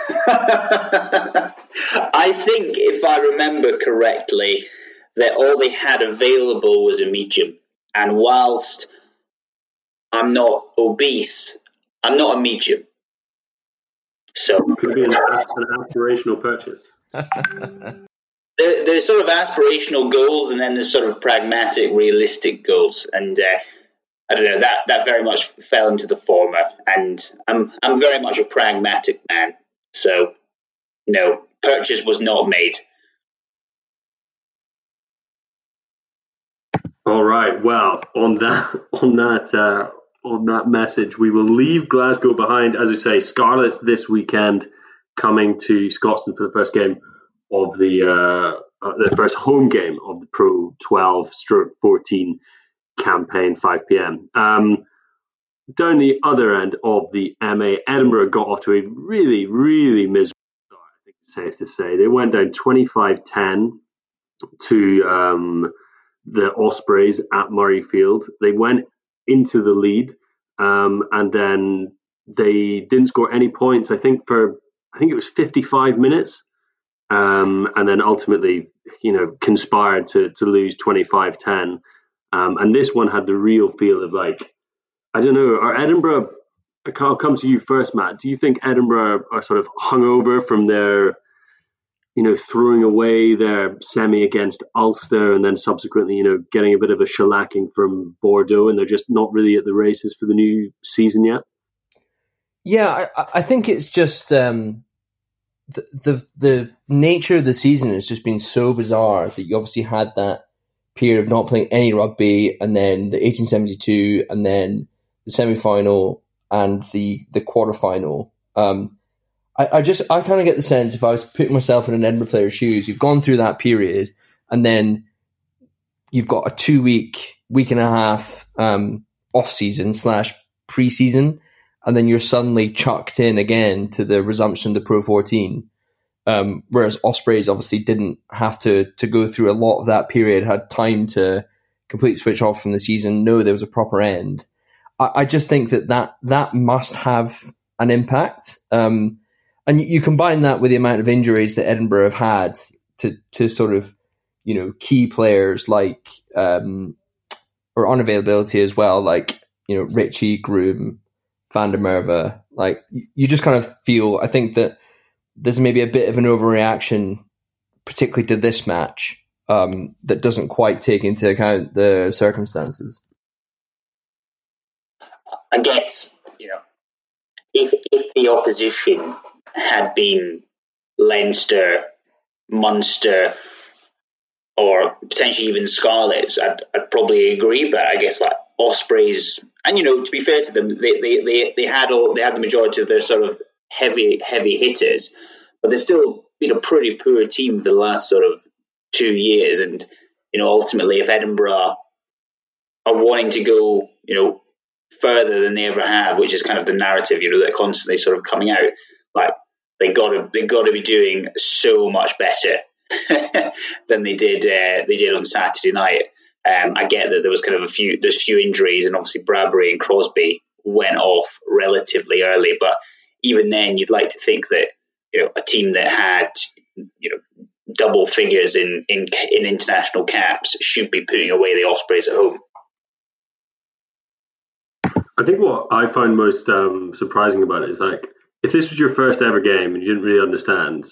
I think, if I remember correctly, that all they had available was a medium. And whilst I'm not obese, I'm not a medium. So could be an, an aspirational purchase. [LAUGHS] there, there's sort of aspirational goals and then there's sort of pragmatic, realistic goals. And uh, I don't know that that very much fell into the former. And I'm I'm very much a pragmatic man. So no, purchase was not made. All right. Well, on that [LAUGHS] on that uh, on that message, we will leave Glasgow behind. As I say, Scarlets this weekend coming to Scotland for the first game of the uh, uh, the first home game of the Pro 12 stroke 14 campaign, 5 p.m. Um, down the other end of the M8, Edinburgh got off to a really, really miserable start, I think it's safe to say. They went down 25 10 to um, the Ospreys at Murrayfield. They went into the lead um, and then they didn't score any points, I think, for I think it was 55 minutes um, and then ultimately, you know, conspired to to lose 25-10. Um, and this one had the real feel of like, I don't know, are Edinburgh? I'll come to you first, Matt. Do you think Edinburgh are sort of hungover from their, you know, throwing away their semi against Ulster and then subsequently, you know, getting a bit of a shellacking from Bordeaux, and they're just not really at the races for the new season yet? Yeah, I, I think it's just um, the, the the nature of the season has just been so bizarre that you obviously had that period of not playing any rugby, and then the 1872, and then the semi final and the the quarter final. Um, I, I just I kind of get the sense if I was putting myself in an Edinburgh player's shoes, you've gone through that period, and then you've got a two week week and a half um, off season slash preseason and then you're suddenly chucked in again to the resumption of the Pro 14. Um, whereas Ospreys obviously didn't have to to go through a lot of that period, had time to complete switch off from the season, know there was a proper end. I, I just think that, that that must have an impact. Um, and you, combine that with the amount of injuries that Edinburgh have had to to sort of you know key players like um, or unavailability as well, like you know Richie Groom, Van der Merwe. Like you just kind of feel. I think that there's maybe a bit of an overreaction, particularly to this match, um, that doesn't quite take into account the circumstances. I guess you know if if the opposition had been Leinster, Munster, or potentially even Scarlets, I'd, I'd probably agree. But I guess like Ospreys, and you know, to be fair to them, they, they, they, they had all they had the majority of their sort of heavy heavy hitters, but they're still been a pretty poor team for the last sort of two years. And you know, ultimately, if Edinburgh are wanting to go, you know, further than they ever have, which is kind of the narrative, you know, they're constantly sort of coming out. Like they got to they got to be doing so much better [LAUGHS] than they did uh, they did on Saturday night. Um, I get that there was kind of a few there's few injuries, and obviously Bradbury and Crosby went off relatively early. But even then, you'd like to think that you know a team that had you know double figures in in, in international caps should be putting away the Ospreys at home. I think what I find most um, surprising about it is like if this was your first ever game and you didn't really understand,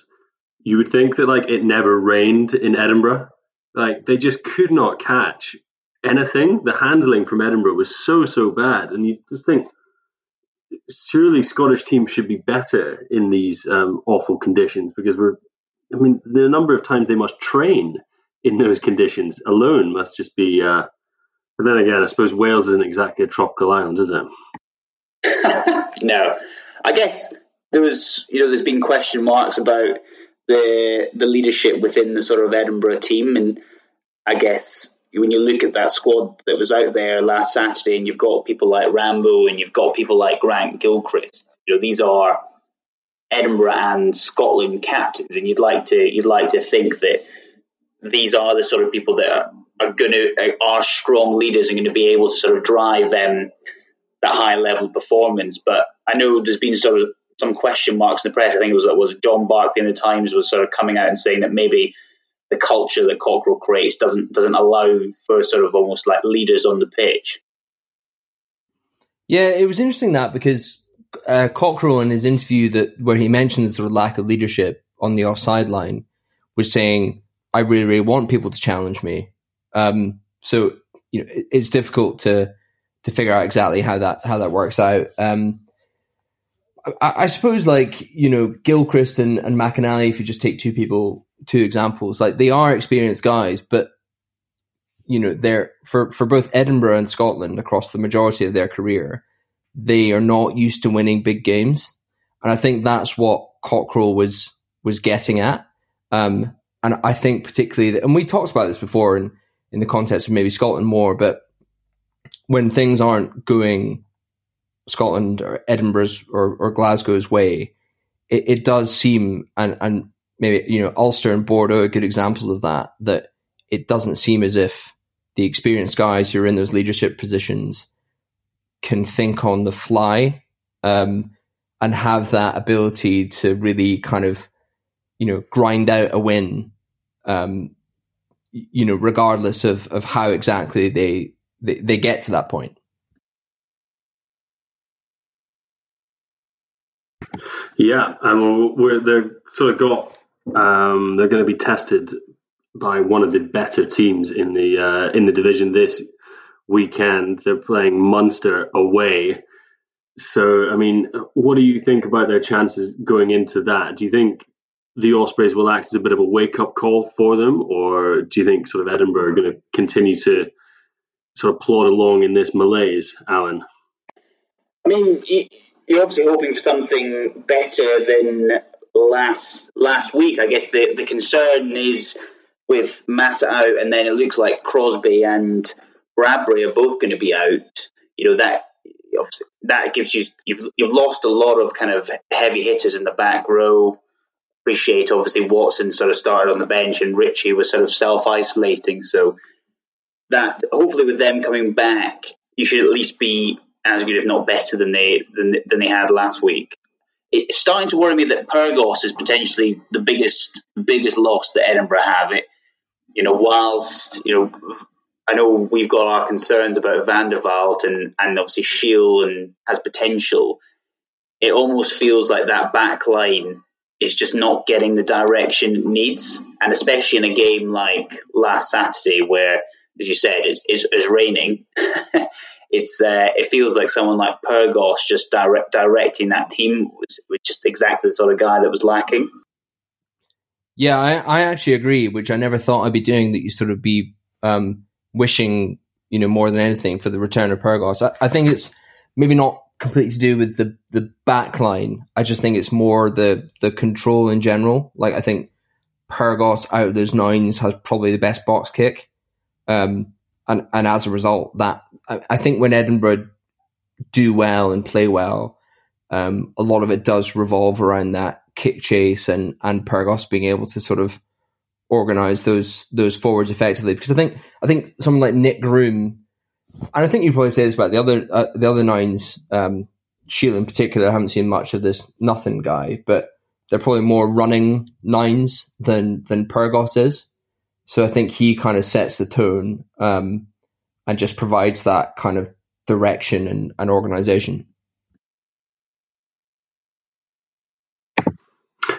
you would think that like it never rained in Edinburgh. Like they just could not catch anything. The handling from Edinburgh was so so bad, and you just think surely Scottish teams should be better in these um, awful conditions because we're. I mean, the number of times they must train in those conditions alone must just be. Uh, but then again, I suppose Wales isn't exactly a tropical island, is it? [LAUGHS] no, I guess there was. You know, there's been question marks about the the leadership within the sort of Edinburgh team, and I guess when you look at that squad that was out there last Saturday, and you've got people like Rambo and you've got people like Grant Gilchrist, you know these are Edinburgh and Scotland captains, and you'd like to you'd like to think that these are the sort of people that are, are going to are strong leaders and going to be able to sort of drive um, that high level performance. But I know there's been sort of some question marks in the press. I think it was was John Barclay in the Times was sort of coming out and saying that maybe the culture that Cockerill creates doesn't doesn't allow for sort of almost like leaders on the pitch. Yeah, it was interesting that because uh, Cockerill in his interview that where he mentioned the sort of lack of leadership on the offside line was saying, "I really, really want people to challenge me." Um, so you know, it's difficult to to figure out exactly how that how that works out. Um, I, suppose, like you know, Gilchrist and, and McInally, if you just take two people, two examples, like they are experienced guys, but you know, they're for for both Edinburgh and Scotland across the majority of their career, they are not used to winning big games, and I think that's what Cockerill was was getting at. Um, and I think particularly, that, and we talked about this before in in the context of maybe Scotland more, but when things aren't going Scotland or Edinburgh's or, or Glasgow's way, it, it does seem and and maybe you know Ulster and Bordeaux are good examples of that. That it doesn't seem as if the experienced guys who are in those leadership positions can think on the fly um, and have that ability to really kind of you know grind out a win. Um, you know, regardless of of how exactly they, they, they get to that point. Yeah, and we're, they're sort of got um, they're going to be tested by one of the better teams in the uh, in the division this weekend. They're playing Munster away. So, I mean, what do you think about their chances going into that? Do you think the Ospreys will act as a bit of a wake up call for them, or do you think sort of Edinburgh are going to continue to sort of plod along in this malaise, Alan? I mean, you're obviously hoping for something better than last last week. I guess the the concern is with Mata out, and then it looks like Crosby and Bradbury are both going to be out. You know that that gives you you've you've lost a lot of kind of heavy hitters in the back row. Appreciate obviously Watson sort of started on the bench and Richie was sort of self isolating. So that hopefully with them coming back, you should at least be as good, if not better, than they than, than they had last week. It's starting to worry me that Pyrgos is potentially the biggest biggest loss that Edinburgh have. It, you know, whilst you know, I know we've got our concerns about Van der Walt and and obviously Shiel and has potential. It almost feels like that back line is just not getting the direction it needs, and especially in a game like last Saturday where, as you said, it's, it's, it's raining. [LAUGHS] it's uh, it feels like someone like Pyrgos just direct, directing that team was, was, just exactly the sort of guy that was lacking. Yeah, I, I actually agree, which I never thought I'd be doing. That you sort of be um, wishing, you know, more than anything for the return of Pyrgos. I, I think it's maybe not completely to do with the the back line. I just think it's more the the control in general. Like I think Pyrgos out of those nines has probably the best box kick. Um, and and as a result, that I, I think when Edinburgh do well and play well, um, a lot of it does revolve around that kick chase and and Pyrgos being able to sort of organize those those forwards effectively. Because I think I think someone like Nick Groom, and I think you probably say this about the other uh, the other nines, um, Shiel in particular. I haven't seen much of this nothing guy, but they're probably more running nines than than Pyrgos is. So I think he kind of sets the tone um, and just provides that kind of direction and, and organization.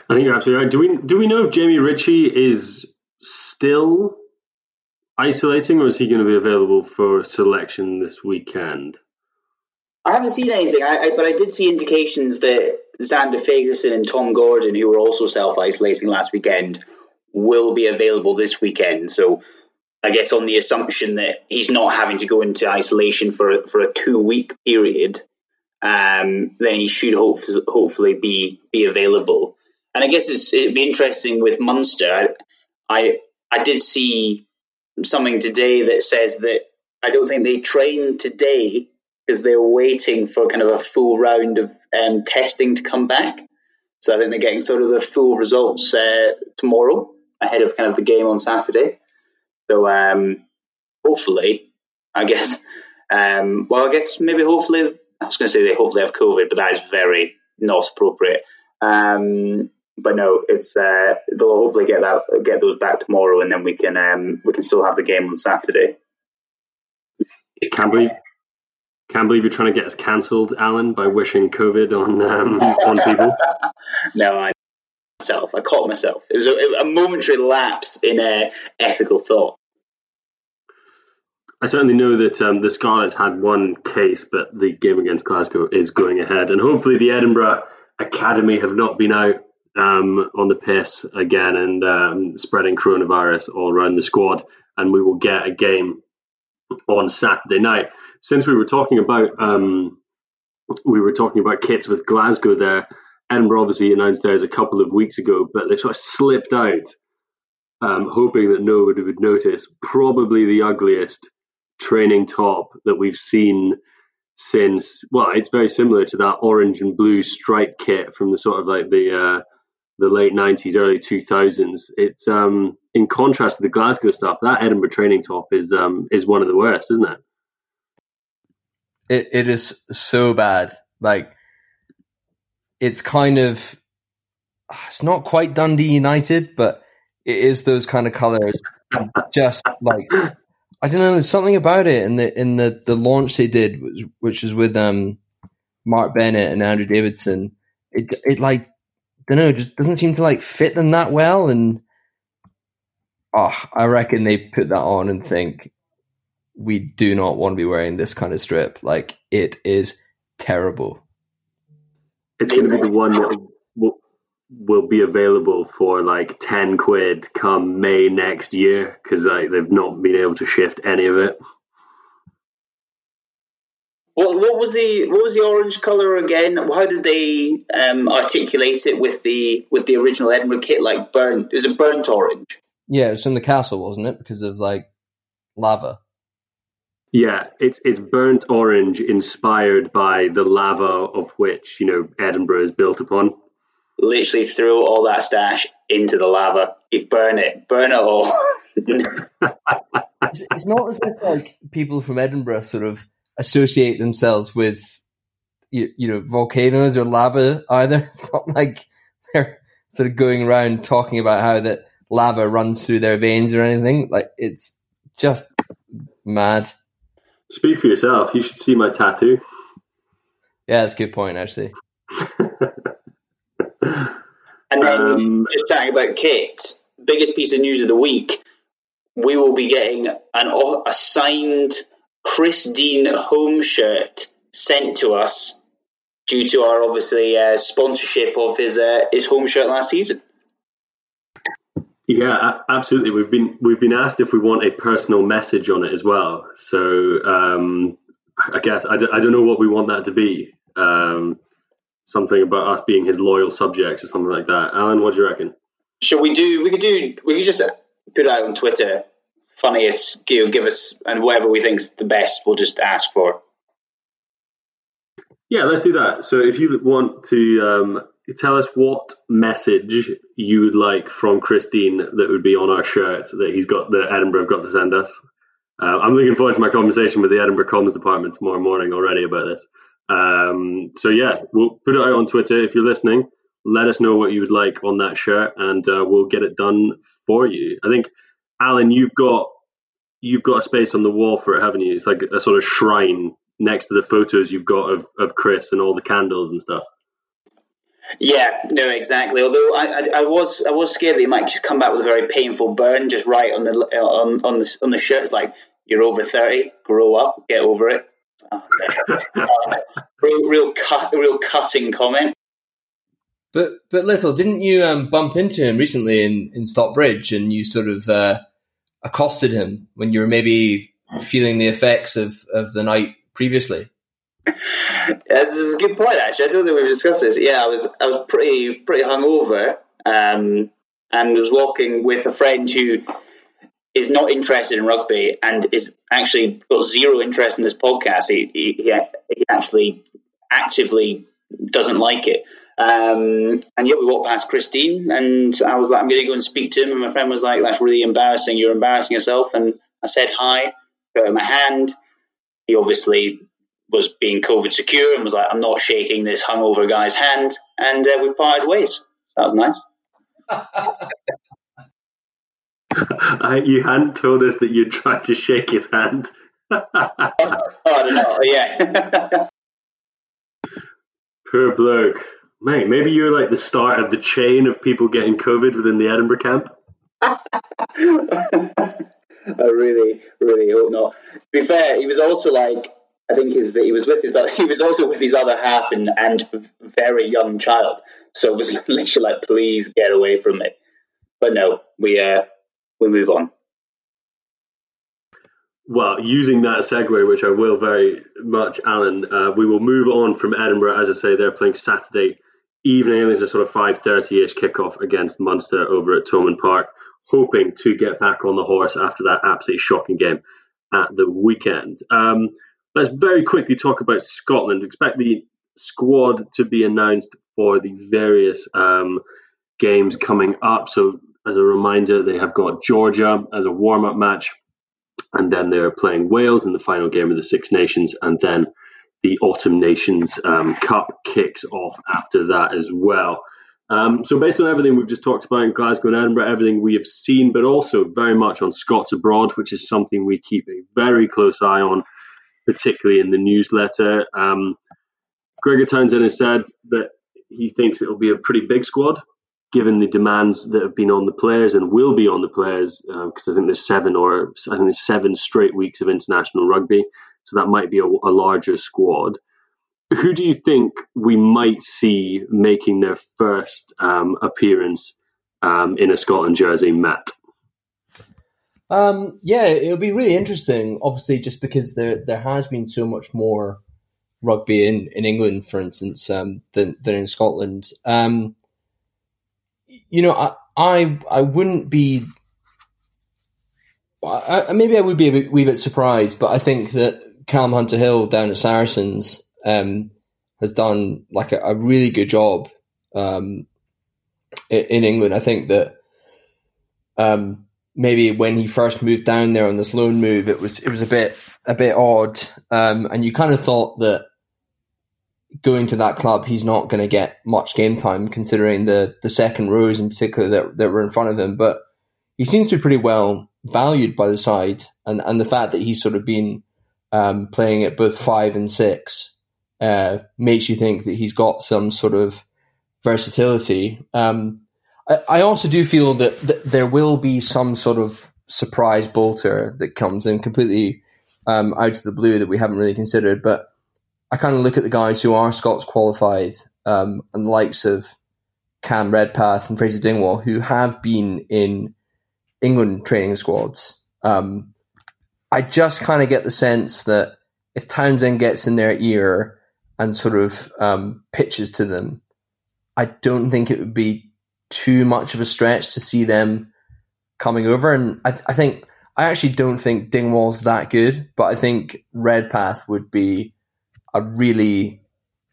I think you're absolutely right. Do we do we know if Jamie Ritchie is still isolating, or is he going to be available for selection this weekend? I haven't seen anything, I, I, but I did see indications that Zander Fagerson and Tom Gordon, who were also self isolating last weekend, will be available this weekend. So I guess on the assumption that he's not having to go into isolation for for a two week period, um, then he should hope, hopefully be be available. And I guess it'd be interesting with Munster. I, I I did see something today that says that I don't think they trained today because they're waiting for kind of a full round of um, testing to come back. So I think they're getting sort of the full results uh, tomorrow ahead of kind of the game on Saturday. So um, hopefully, I guess. Um, well, I guess maybe hopefully I was going to say they hopefully have COVID, but that is very not appropriate. Um, but no, it's uh, they'll hopefully get that get those back tomorrow, and then we can um, we can still have the game on Saturday. Can't believe can't believe you're trying to get us cancelled, Alan, by wishing COVID on um, on people. [LAUGHS] no, I myself. I caught myself. It was a, a momentary lapse in uh, ethical thought. I certainly know that um, the Scarlets had one case, but the game against Glasgow is going ahead, and hopefully the Edinburgh Academy have not been out um, on the piss again and um, spreading coronavirus all around the squad, and we will get a game on Saturday night. Since we were talking about um, we were talking about kits with Glasgow there, Edinburgh obviously announced theirs a couple of weeks ago, but they sort of slipped out, um, hoping that nobody would notice. Probably the ugliest training top that we've seen since. Well, it's very similar to that orange and blue stripe kit from the sort of like the uh, the late '90s, early 2000s. It's um, in contrast to the Glasgow stuff. That Edinburgh training top is um, is one of the worst, isn't it? It it is so bad. Like it's kind of it's not quite Dundee United, but it is those kind of colors. just like I don't know, there's something about it in the in the the launch they did, which, is with um Mark Bennett and Andrew Davidson. It it like don't know, just doesn't seem to like fit them that well. And oh, I reckon they put that on and think we do not want to be wearing this kind of strip. Like it is terrible. It's going to be the one that will, will be available for like 10 quid come May next year because like, they've not been able to shift any of it. What, what was the what was the orange color again? How did they um, articulate it with the with the original Edinburgh kit? Like burnt, it was a burnt orange. Yeah, it was from the castle, wasn't it? Because of like lava. Yeah, it's it's burnt orange, inspired by the lava of which you know Edinburgh is built upon. Literally threw all that stash into the lava. You burn it, burn it all. it's, it's not as if like people from Edinburgh sort of associate themselves with you, you know volcanoes or lava either. [LAUGHS] It's not like they're sort of going around talking about how that lava runs through their veins or anything. Like it's just mad. Speak for yourself. You should see my tattoo. Yeah, that's a good point, actually. and then um, just chatting about kit, biggest piece of news of the week. We will be getting an a signed Chris Dean home shirt sent to us due to our obviously uh, sponsorship of his uh, his home shirt last season. Yeah, absolutely. We've been we've been asked if we want a personal message on it as well. So um, I guess I d- I don't know what we want that to be. Um, something about us being his loyal subjects or something like that. Alan, what do you reckon? Should we do? We could do. We could just put out on Twitter. Funniest, you know, give us and whatever we think's the best. We'll just ask for. Yeah, let's do that. So if you want to um, tell us what message you would like from Chris Dean that would be on our shirt that he's got that Edinburgh have got to send us. Uh, I'm looking forward to my conversation with the Edinburgh Comms Department tomorrow morning already about this. Um, so yeah, we'll put it out on Twitter if you're listening. Let us know what you would like on that shirt, and uh, we'll get it done for you. I think, Alan, you've got you've got a space on the wall for it, haven't you? It's like a sort of shrine next to the photos you've got of, of Chris and all the candles and stuff. Yeah, no, exactly. Although I, I, I, was I was scared that he might just come back with a very painful burn just right on the on on the on the shirt. It's like you're over thirty, grow up, get over it. Oh, uh, [LAUGHS] real, real cut, real cutting comment. But but little, didn't you um, bump into him recently in in Stockbridge, and you sort of uh, accosted him when you were maybe feeling the effects of of the night previously? This is a good point. Actually, I don't think we've discussed this. Yeah, I was I was pretty pretty hungover, um, and was walking with a friend who is not interested in rugby and is actually got zero interest in this podcast. He he, he actually actively doesn't like it. Um, and yet we walked past Chris Dean, and I was like, I'm going to go and speak to him. And my friend was like, That's really embarrassing. You're embarrassing yourself. And I said hi, got him a hand. He obviously was being COVID secure and was like, I'm not shaking this hungover guy's hand. And uh, we parted ways. That was nice. [LAUGHS] I, you hadn't told us that you tried to shake his hand. [LAUGHS] oh, I don't know. Yeah. [LAUGHS] Poor bloke. Mate, maybe you're like the start of the chain of people getting COVID within the Edinburgh camp. I really, really hope not. To be fair, he was also like I think is that he was with his [LAUGHS] he was also with his other half and and very young child. So it was [LAUGHS] literally like, please get away from me. But no, we uh we move on. Well, using that segue, which I will very much, Alan, uh, we will move on from Edinburgh. As I say, they're playing Saturday evening. There's a sort of five thirty ish kickoff against Munster over at Thomond Park, hoping to get back on the horse after that absolutely shocking game at the weekend. Um, Let's very quickly talk about Scotland. Expect the squad to be announced for the various um, games coming up. So, as a reminder, they have got Georgia as a warm up match, and then they're playing Wales in the final game of the Six Nations, and then the Autumn Nations um, Cup kicks off after that as well. Um, so, based on everything we've just talked about in Glasgow and Edinburgh, everything we have seen, but also very much on Scots abroad, which is something we keep a very close eye on particularly in the newsletter. Um, Gregor Townsend has said that he thinks it will be a pretty big squad, given the demands that have been on the players and will be on the players, because uh, I think there's seven or I think there's seven straight weeks of international rugby, so that might be a, a larger squad. Who do you think we might see making their first um, appearance um, in a Scotland jersey, Matt? Um, yeah, it'll be really interesting. Obviously, just because there there has been so much more rugby in, in England, for instance, um, than than in Scotland. Um, you know, I I, I wouldn't be. I, maybe I would be a bit, wee bit surprised, but I think that Callum Hunter Hill down at Saracens um, has done like a, a really good job um, in, in England. I think that um, maybe when he first moved down there on this loan move, it was it was a bit a bit odd, um, and you kind of thought that going to that club, he's not going to get much game time, considering the the second rows in particular that that were in front of him. But he seems to be pretty well valued by the side, and and the fact that he's sort of been um, playing at both five and six uh, makes you think that he's got some sort of versatility. Um, I, also do feel that, that, there will be some sort of surprise bolter that comes in completely um, out of the blue that we haven't really considered. But I kind of look at the guys who are Scots qualified um, and the likes of Cam Redpath and Fraser Dingwall, who have been in England training squads. Um, I just kind of get the sense that if Townsend gets in their ear and sort of um, pitches to them, I don't think it would be too much of a stretch to see them coming over. And I, th- I think I actually don't think Dingwall's that good, but I think Redpath would be a really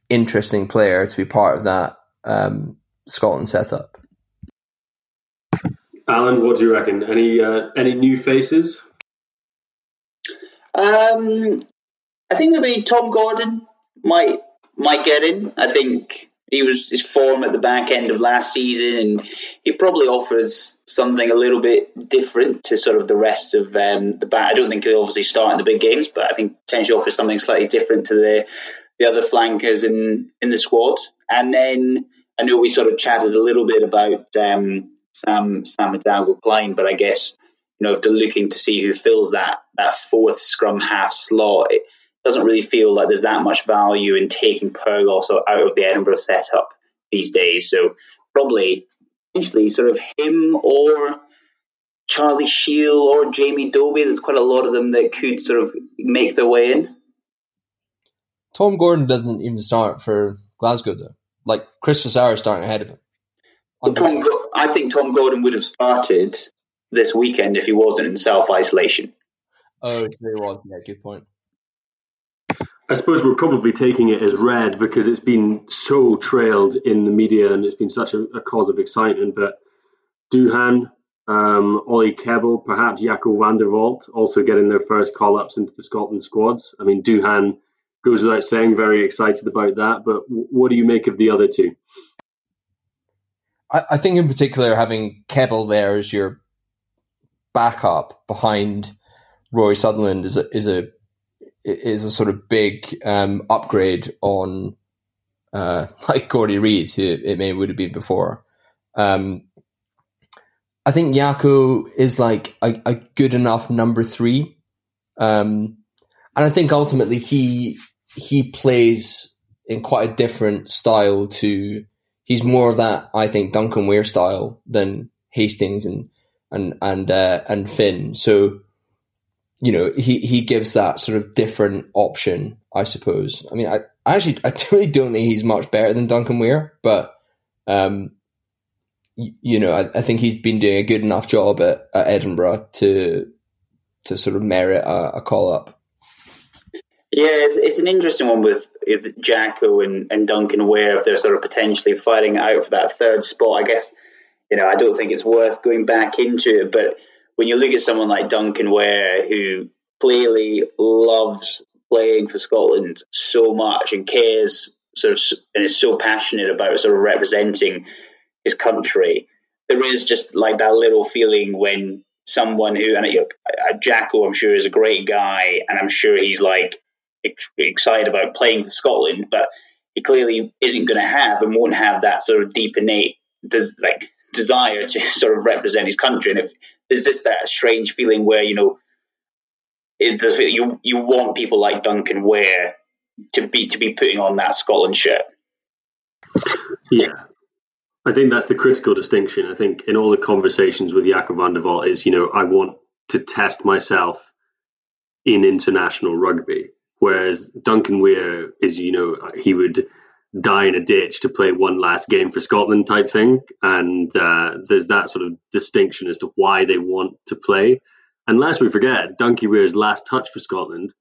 interesting player to be part of that um, Scotland setup. Alan, what do you reckon? Any uh, any new faces? Um, I think maybe Tom Gordon might might get in. I think he was his form at the back end of last season, and he probably offers something a little bit different to sort of the rest of um, the back. I don't think he'll obviously start in the big games, but I think potentially offers something slightly different to the the other flankers in in the squad. And then I know we sort of chatted a little bit about um, Sam Sam Hidalgo-Clyne, but I guess you know if they're looking to see who fills that that fourth scrum half slot. It, doesn't really feel like there's that much value in taking Pyrgos out of the Edinburgh setup these days. So probably potentially sort of him or Charlie Shiel or Jamie Dobie. There's quite a lot of them that could sort of make their way in. Tom Gordon doesn't even start for Glasgow though. Like Chris Fusaro starting ahead of him. Tom, I think Tom Gordon would have started this weekend if he wasn't in self isolation. Oh, there was. Yeah, good point. I suppose we're probably taking it as read because it's been so trailed in the media and it's been such a, a cause of excitement. But Duhan, um, Ollie Kebble, perhaps Jaco van der Walt also getting their first call ups into the Scotland squads. I mean, Duhan goes without saying, very excited about that. But what do you make of the other two? I, I think, in particular, having Kebble there as your backup behind Rory Sutherland is a, is a is a sort of big um, upgrade on uh, [LAUGHS] like Gordy Reid, who it may would have been before. Um, I think Jaco is like a, a, good enough number three, um, and I think ultimately he he plays in quite a different style to. He's more of that I think Duncan Weir style than Hastings and and and uh, and Finn. So you know, he, he gives that sort of different option, I suppose. I mean, I, I actually, [LAUGHS] I really don't think he's much better than Duncan Weir, but, um, you, know, I, I, think he's been doing a good enough job at, at Edinburgh to, to sort of merit a, a call up. Yeah, it's, it's an interesting one with, Jaco and, and Duncan Weir if they're sort of potentially fighting out for that third spot. I guess, you know, I don't think it's worth going back into it, but when you look at someone like Duncan Weir, who clearly loves playing for Scotland so much and cares sort of and is so passionate about sort of representing his country, there is just like that little feeling when someone who and you know, Jaco, I'm sure, is a great guy, and I'm sure he's like excited about playing for Scotland, but he clearly isn't going to have and won't have that sort of deep innate like desire to [LAUGHS] sort of represent his country. And if there's just that strange feeling where you know you you want people like Duncan Weir to be to be putting on that Scotland shirt. Yeah, I think that's the critical distinction. I think in all the conversations with Jaco van der is you know I want to test myself in international rugby, whereas Duncan Weir is you know he would die in a ditch to play one last game for Scotland type thing. And uh, there's that sort of distinction as to why they want to play. And lest we forget, Duncan Weir's last touch for Scotland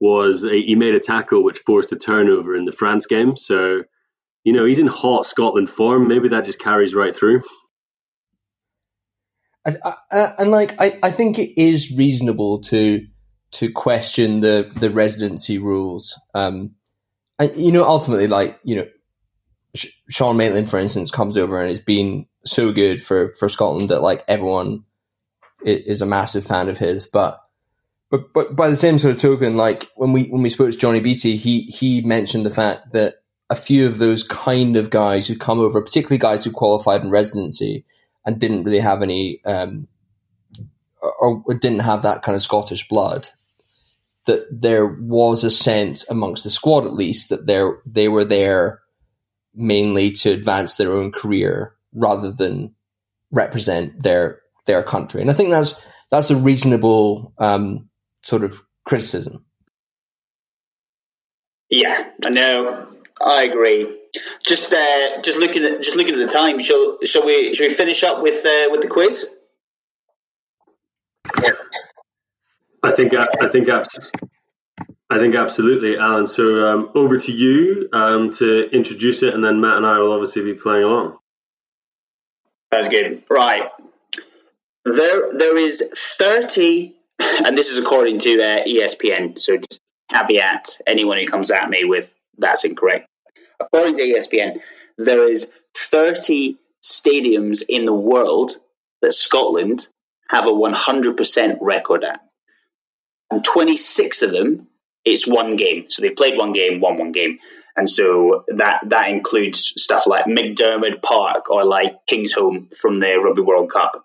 was a, he made a tackle which forced a turnover in the France game. So, you know, he's in hot Scotland form. Maybe that just carries right through. And, and like, I, I think it is reasonable to to question the the residency rules. Um, and you know, ultimately, like you know, Sean Maitland, for instance, comes over and has been so good for for Scotland that like everyone is a massive fan of his. But but but by the same sort of token, like when we when we spoke to Johnny Beattie, he he mentioned the fact that a few of those kind of guys who come over, particularly guys who qualified in residency and didn't really have any um, or, or didn't have that kind of Scottish blood, that there was a sense amongst the squad, at least, that they they were there mainly to advance their own career rather than represent their their country. And I think that's that's a reasonable um, sort of criticism. Yeah, I know. I agree. Just uh, just looking at just looking at the time. Shall shall we shall we finish up with uh, with the quiz? I think I think I think absolutely, Alan. So um, over to you um, to introduce it, and then Matt and I will obviously be playing along. That's good. Right. There, there is 30, and this is according to uh, ESPN, so just caveat anyone who comes at me with that's incorrect. According to ESPN, there is 30 stadiums in the world that Scotland have a 100% record at. And 26 of them, it's one game. So they played one game, won one game. And so that, that includes stuff like McDiarmid Park or like Kingsholm from the Rugby World Cup.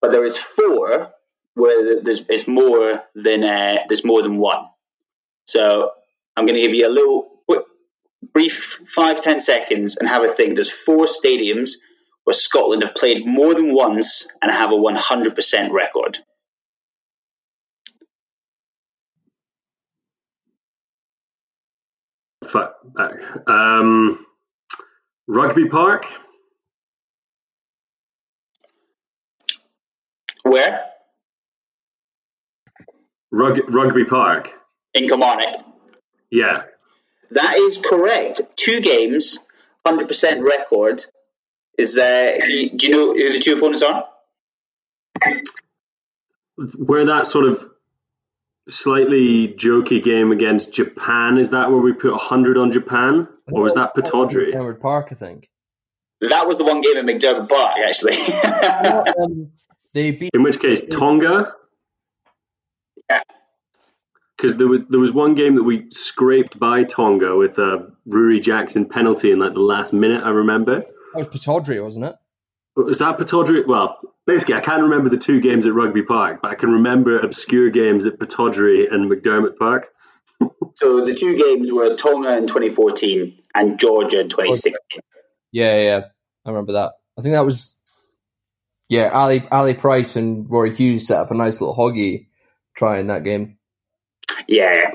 But there is four where there's it's more than uh, there's more than one. So I'm going to give you a little quick, brief five ten seconds and have a think. There's four stadiums where Scotland have played more than once and have a 100% record. Um, rugby Park. Where? Rug, rugby Park. In Kilmarnock. Yeah. That is correct. Two games, 100% record. Is uh, Do you know who the two opponents are? Where that sort of slightly jokey game against Japan, is that where we put 100 on Japan? Or was that Pittodrie? Howard Park, I think. That was the one game at McDiarmid Park, actually. [LAUGHS] um, they beat. In which case, Tonga. Yeah. Because there was there was one game that we scraped by Tonga with a Ruaridh Jackson penalty in like the last minute. I remember. That was Pittodrie, wasn't it? Was that Pittodrie? Well, basically, I can't remember the two games at Rugby Park, but I can remember obscure games at Pittodrie and McDiarmid Park. [LAUGHS] so the two games were Tonga in 2014 and Georgia in 2016. Yeah, yeah, I remember that. I think that was yeah. Ali Ali Price and Rory Hughes set up a nice little hoggy try in that game. Yeah,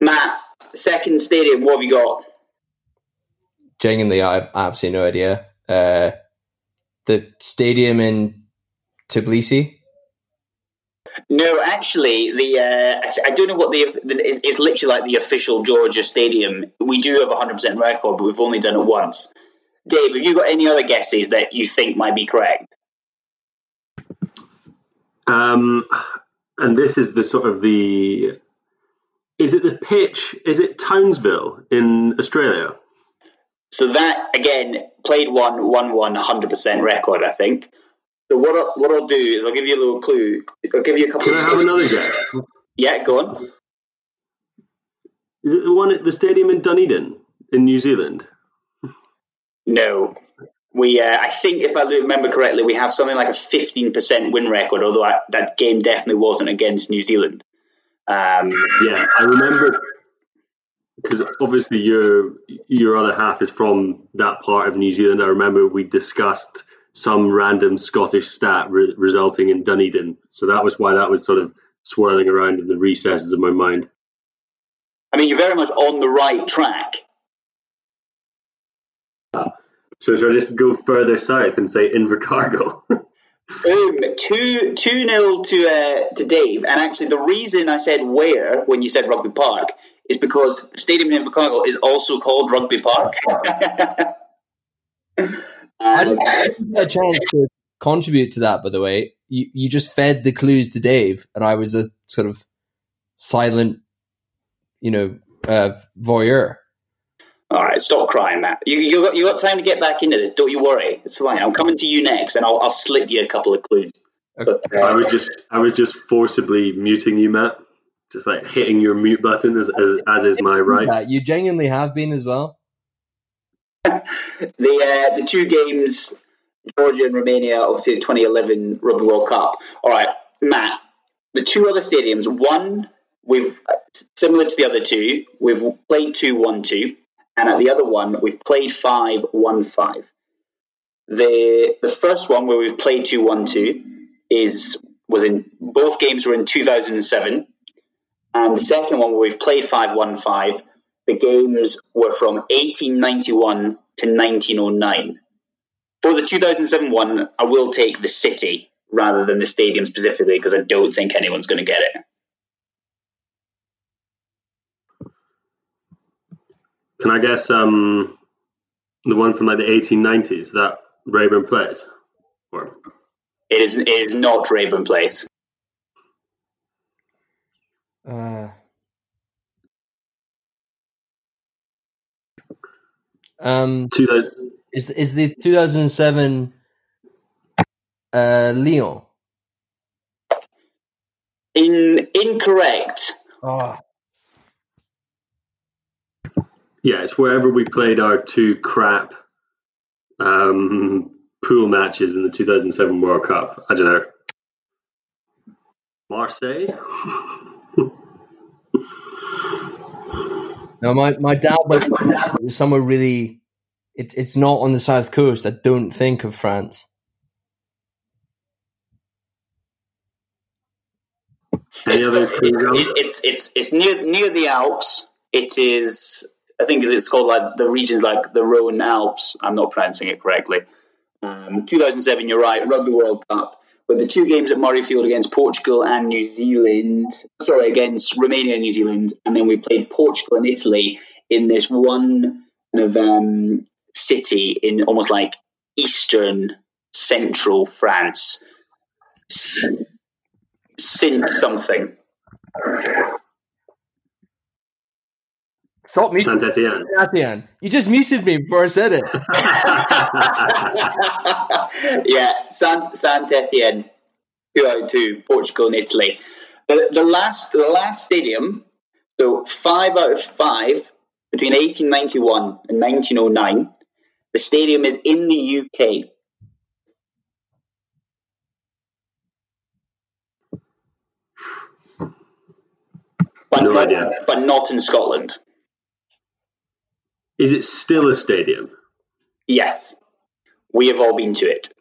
Matt, second stadium. What have you got? Genuinely, I have absolutely no idea. Uh, the stadium in Tbilisi. No, actually, the uh, I don't know what the, the it's literally like the official Georgia stadium. We do have a hundred percent record, but we've only done it once. Dave, have you got any other guesses that you think might be correct? Um, and this is the sort of the is it the pitch? Is it Townsville in Australia? So that again played one, one, one, hundred percent record. I think. So what I'll, what I'll do is I'll give you a little clue. I'll give you a couple. Can I have another guess? Yeah, go on. Is it the one at the stadium in Dunedin in New Zealand? No. We, uh, I think, if I remember correctly, we have something like a fifteen percent win record. Although I, that game definitely wasn't against New Zealand. Um, yeah, I remember because obviously your your other half is from that part of New Zealand. I remember we discussed some random Scottish stat re- resulting in Dunedin, so that was why that was sort of swirling around in the recesses of my mind. I mean, you're very much on the right track. So should I just go further south and say Invercargill? Boom, [LAUGHS] two two nil to uh, to Dave. And actually, the reason I said where when you said Rugby Park is because the stadium in Invercargill is also called Rugby Park. [LAUGHS] I didn't get a chance to contribute to that. By the way, you you just fed the clues to Dave, and I was a sort of silent, you know, uh, voyeur. All right, stop crying, Matt. You you got you got time to get back into this. Don't you worry. It's fine. I'm coming to you next, and I'll I'll slip you a couple of clues. Okay. But, uh, I was just I was just forcibly muting you, Matt. Just like hitting your mute button as as, as is my right. Yeah, you genuinely have been as well. the uh, the two games, Georgia and Romania, obviously the 2011 Rugby World Cup. All right, Matt. The two other stadiums, one we've similar to the other two, we've played two one two, and at the other one we've played five one five. The the first one where we've played two one two is was in both games were in 2007, and the second one, where we've played 515, the games were from 1891 to 1909. For the 2007 one, I will take the city rather than the stadium specifically because I don't think anyone's going to get it. Can I guess um, the one from like the 1890s that Raeburn Place? Or... It is. It is not Raeburn Place. Uh, um, two is is the 2007 uh, Lyon? In incorrect. Oh, Yeah, it's wherever we played our two crap um, pool matches in the 2007 World Cup. I don't know. Marseille? [LAUGHS] no, my my dad went somewhere really. It, it's not on the south coast. I don't think of France. Any other clues? It, it's it's it's near near the Alps. It is. I think it's called like the regions like the Rhone Alps. I'm not pronouncing it correctly. Um, 2007, you're right. Rugby World Cup with the two games at Murrayfield against Portugal and New Zealand. Sorry, against Romania and New Zealand, and then we played Portugal and Italy in this one kind of um, city in almost like eastern central France. Saint something. Stop me, Saint Etienne. Etienne. You just muted me before I said it. [LAUGHS] yeah, San Saint Etienne, two out of two, Portugal and Italy. The, the last the last stadium, so five out of five between 1891 and 1909. The stadium is in the UK. But No not, idea. but not in Scotland. Is it still a stadium? Yes, we have all been to it.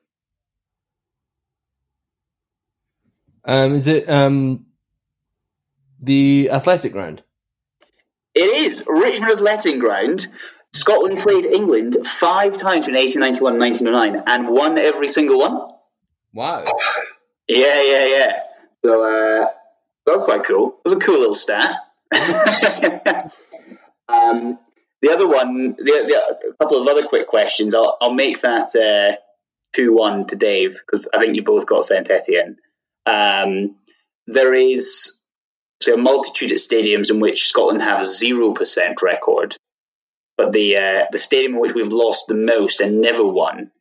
Um, is it um, the athletic ground? It is Richmond Athletic Ground. Scotland played England five times in 1891 and 1909 and won every single one. Wow. Yeah, yeah, yeah. So uh, that was quite cool. It was a cool little stat. [LAUGHS] um, the other one, the, the, a couple of other quick questions. I'll, I'll make that uh, 2 1 to Dave because I think you both got Saint Etienne. Um, there is so a multitude of stadiums in which Scotland have a 0% record. But the uh, the stadium in which we've lost the most and never won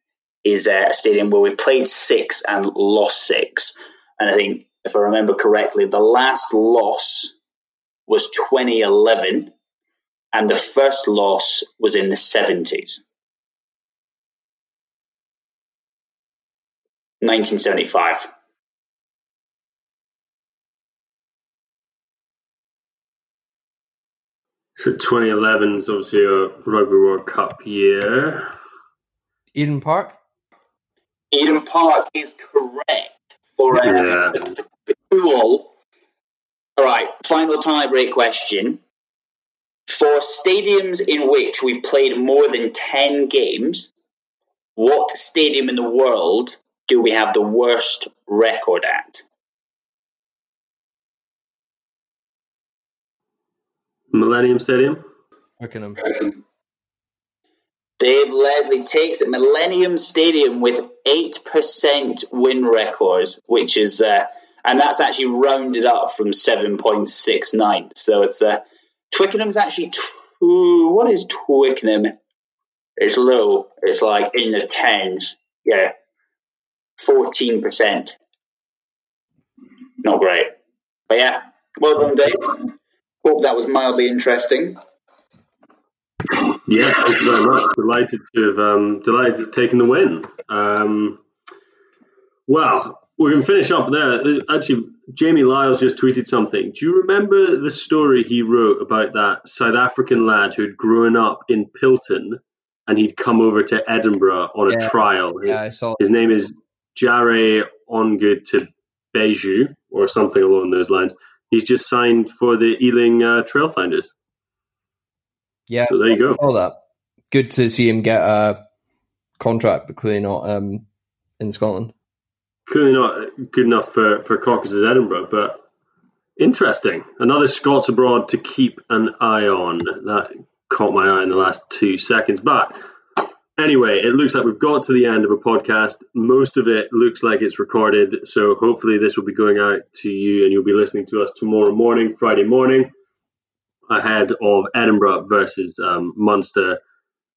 is uh, a stadium where we've played six and lost six. And I think, if I remember correctly, the last loss was 2011, and the first loss was in the 70s. 1975. So 2011 is obviously a Rugby World Cup year. Eden Park. Eden Park is correct for uh, Yeah. for two all. All right, final tiebreak question. For stadiums in which we've played more than 10 games, what stadium in the world do we have the worst record at? Millennium Stadium. Twickenham. Dave Leslie takes it Millennium Stadium with 8% win records, which is, uh, and that's actually rounded up from 7.69. So it's, uh, Twickenham's actually, what is Twickenham? It's low. It's like in the tens. Yeah. 14%. Not great. But yeah, well done, Dave. Hope that was mildly interesting. Yeah, thank you very much. Delighted to have um, delighted to have taken the win. Um, well, we're going to finish up there. Actually, Jamie Lyles just tweeted something. Do you remember the story he wrote about that South African lad who'd grown up in Pilton and he'd come over to Edinburgh on a trial? Yeah, I saw. His name is Jare Ongood to Beju or something along those lines. He's just signed for the Ealing uh, Trailfinders. Yeah, So there you go. all that. Good to see him get a contract, but clearly not um, in Scotland. Clearly not good enough for, for Caucasus Edinburgh, but interesting. Another Scots abroad to keep an eye on. That caught my eye in the last two seconds. But anyway, it looks like we've got to the end of a podcast. Most of it looks like it's recorded. So hopefully, this will be going out to you and you'll be listening to us tomorrow morning, Friday morning, ahead of Edinburgh versus um, Munster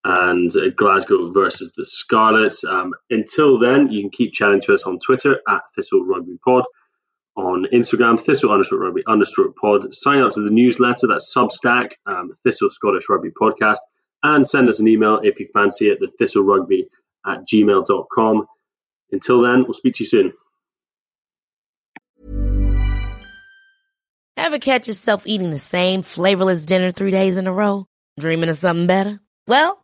and Glasgow versus the Scarlets. Um, until then, you can keep chatting to us on Twitter at Thistle Rugby Pod, on Instagram, Thistle understroke rugby understroke pod. Sign up to the newsletter, that's Substack, um, Thistle Scottish Rugby Podcast, and send us an email if you fancy it, the Thistle Rugby at gmail.com. Until then, we'll speak to you soon. Ever catch yourself eating the same flavorless dinner three days in a row? Dreaming of something better? Well,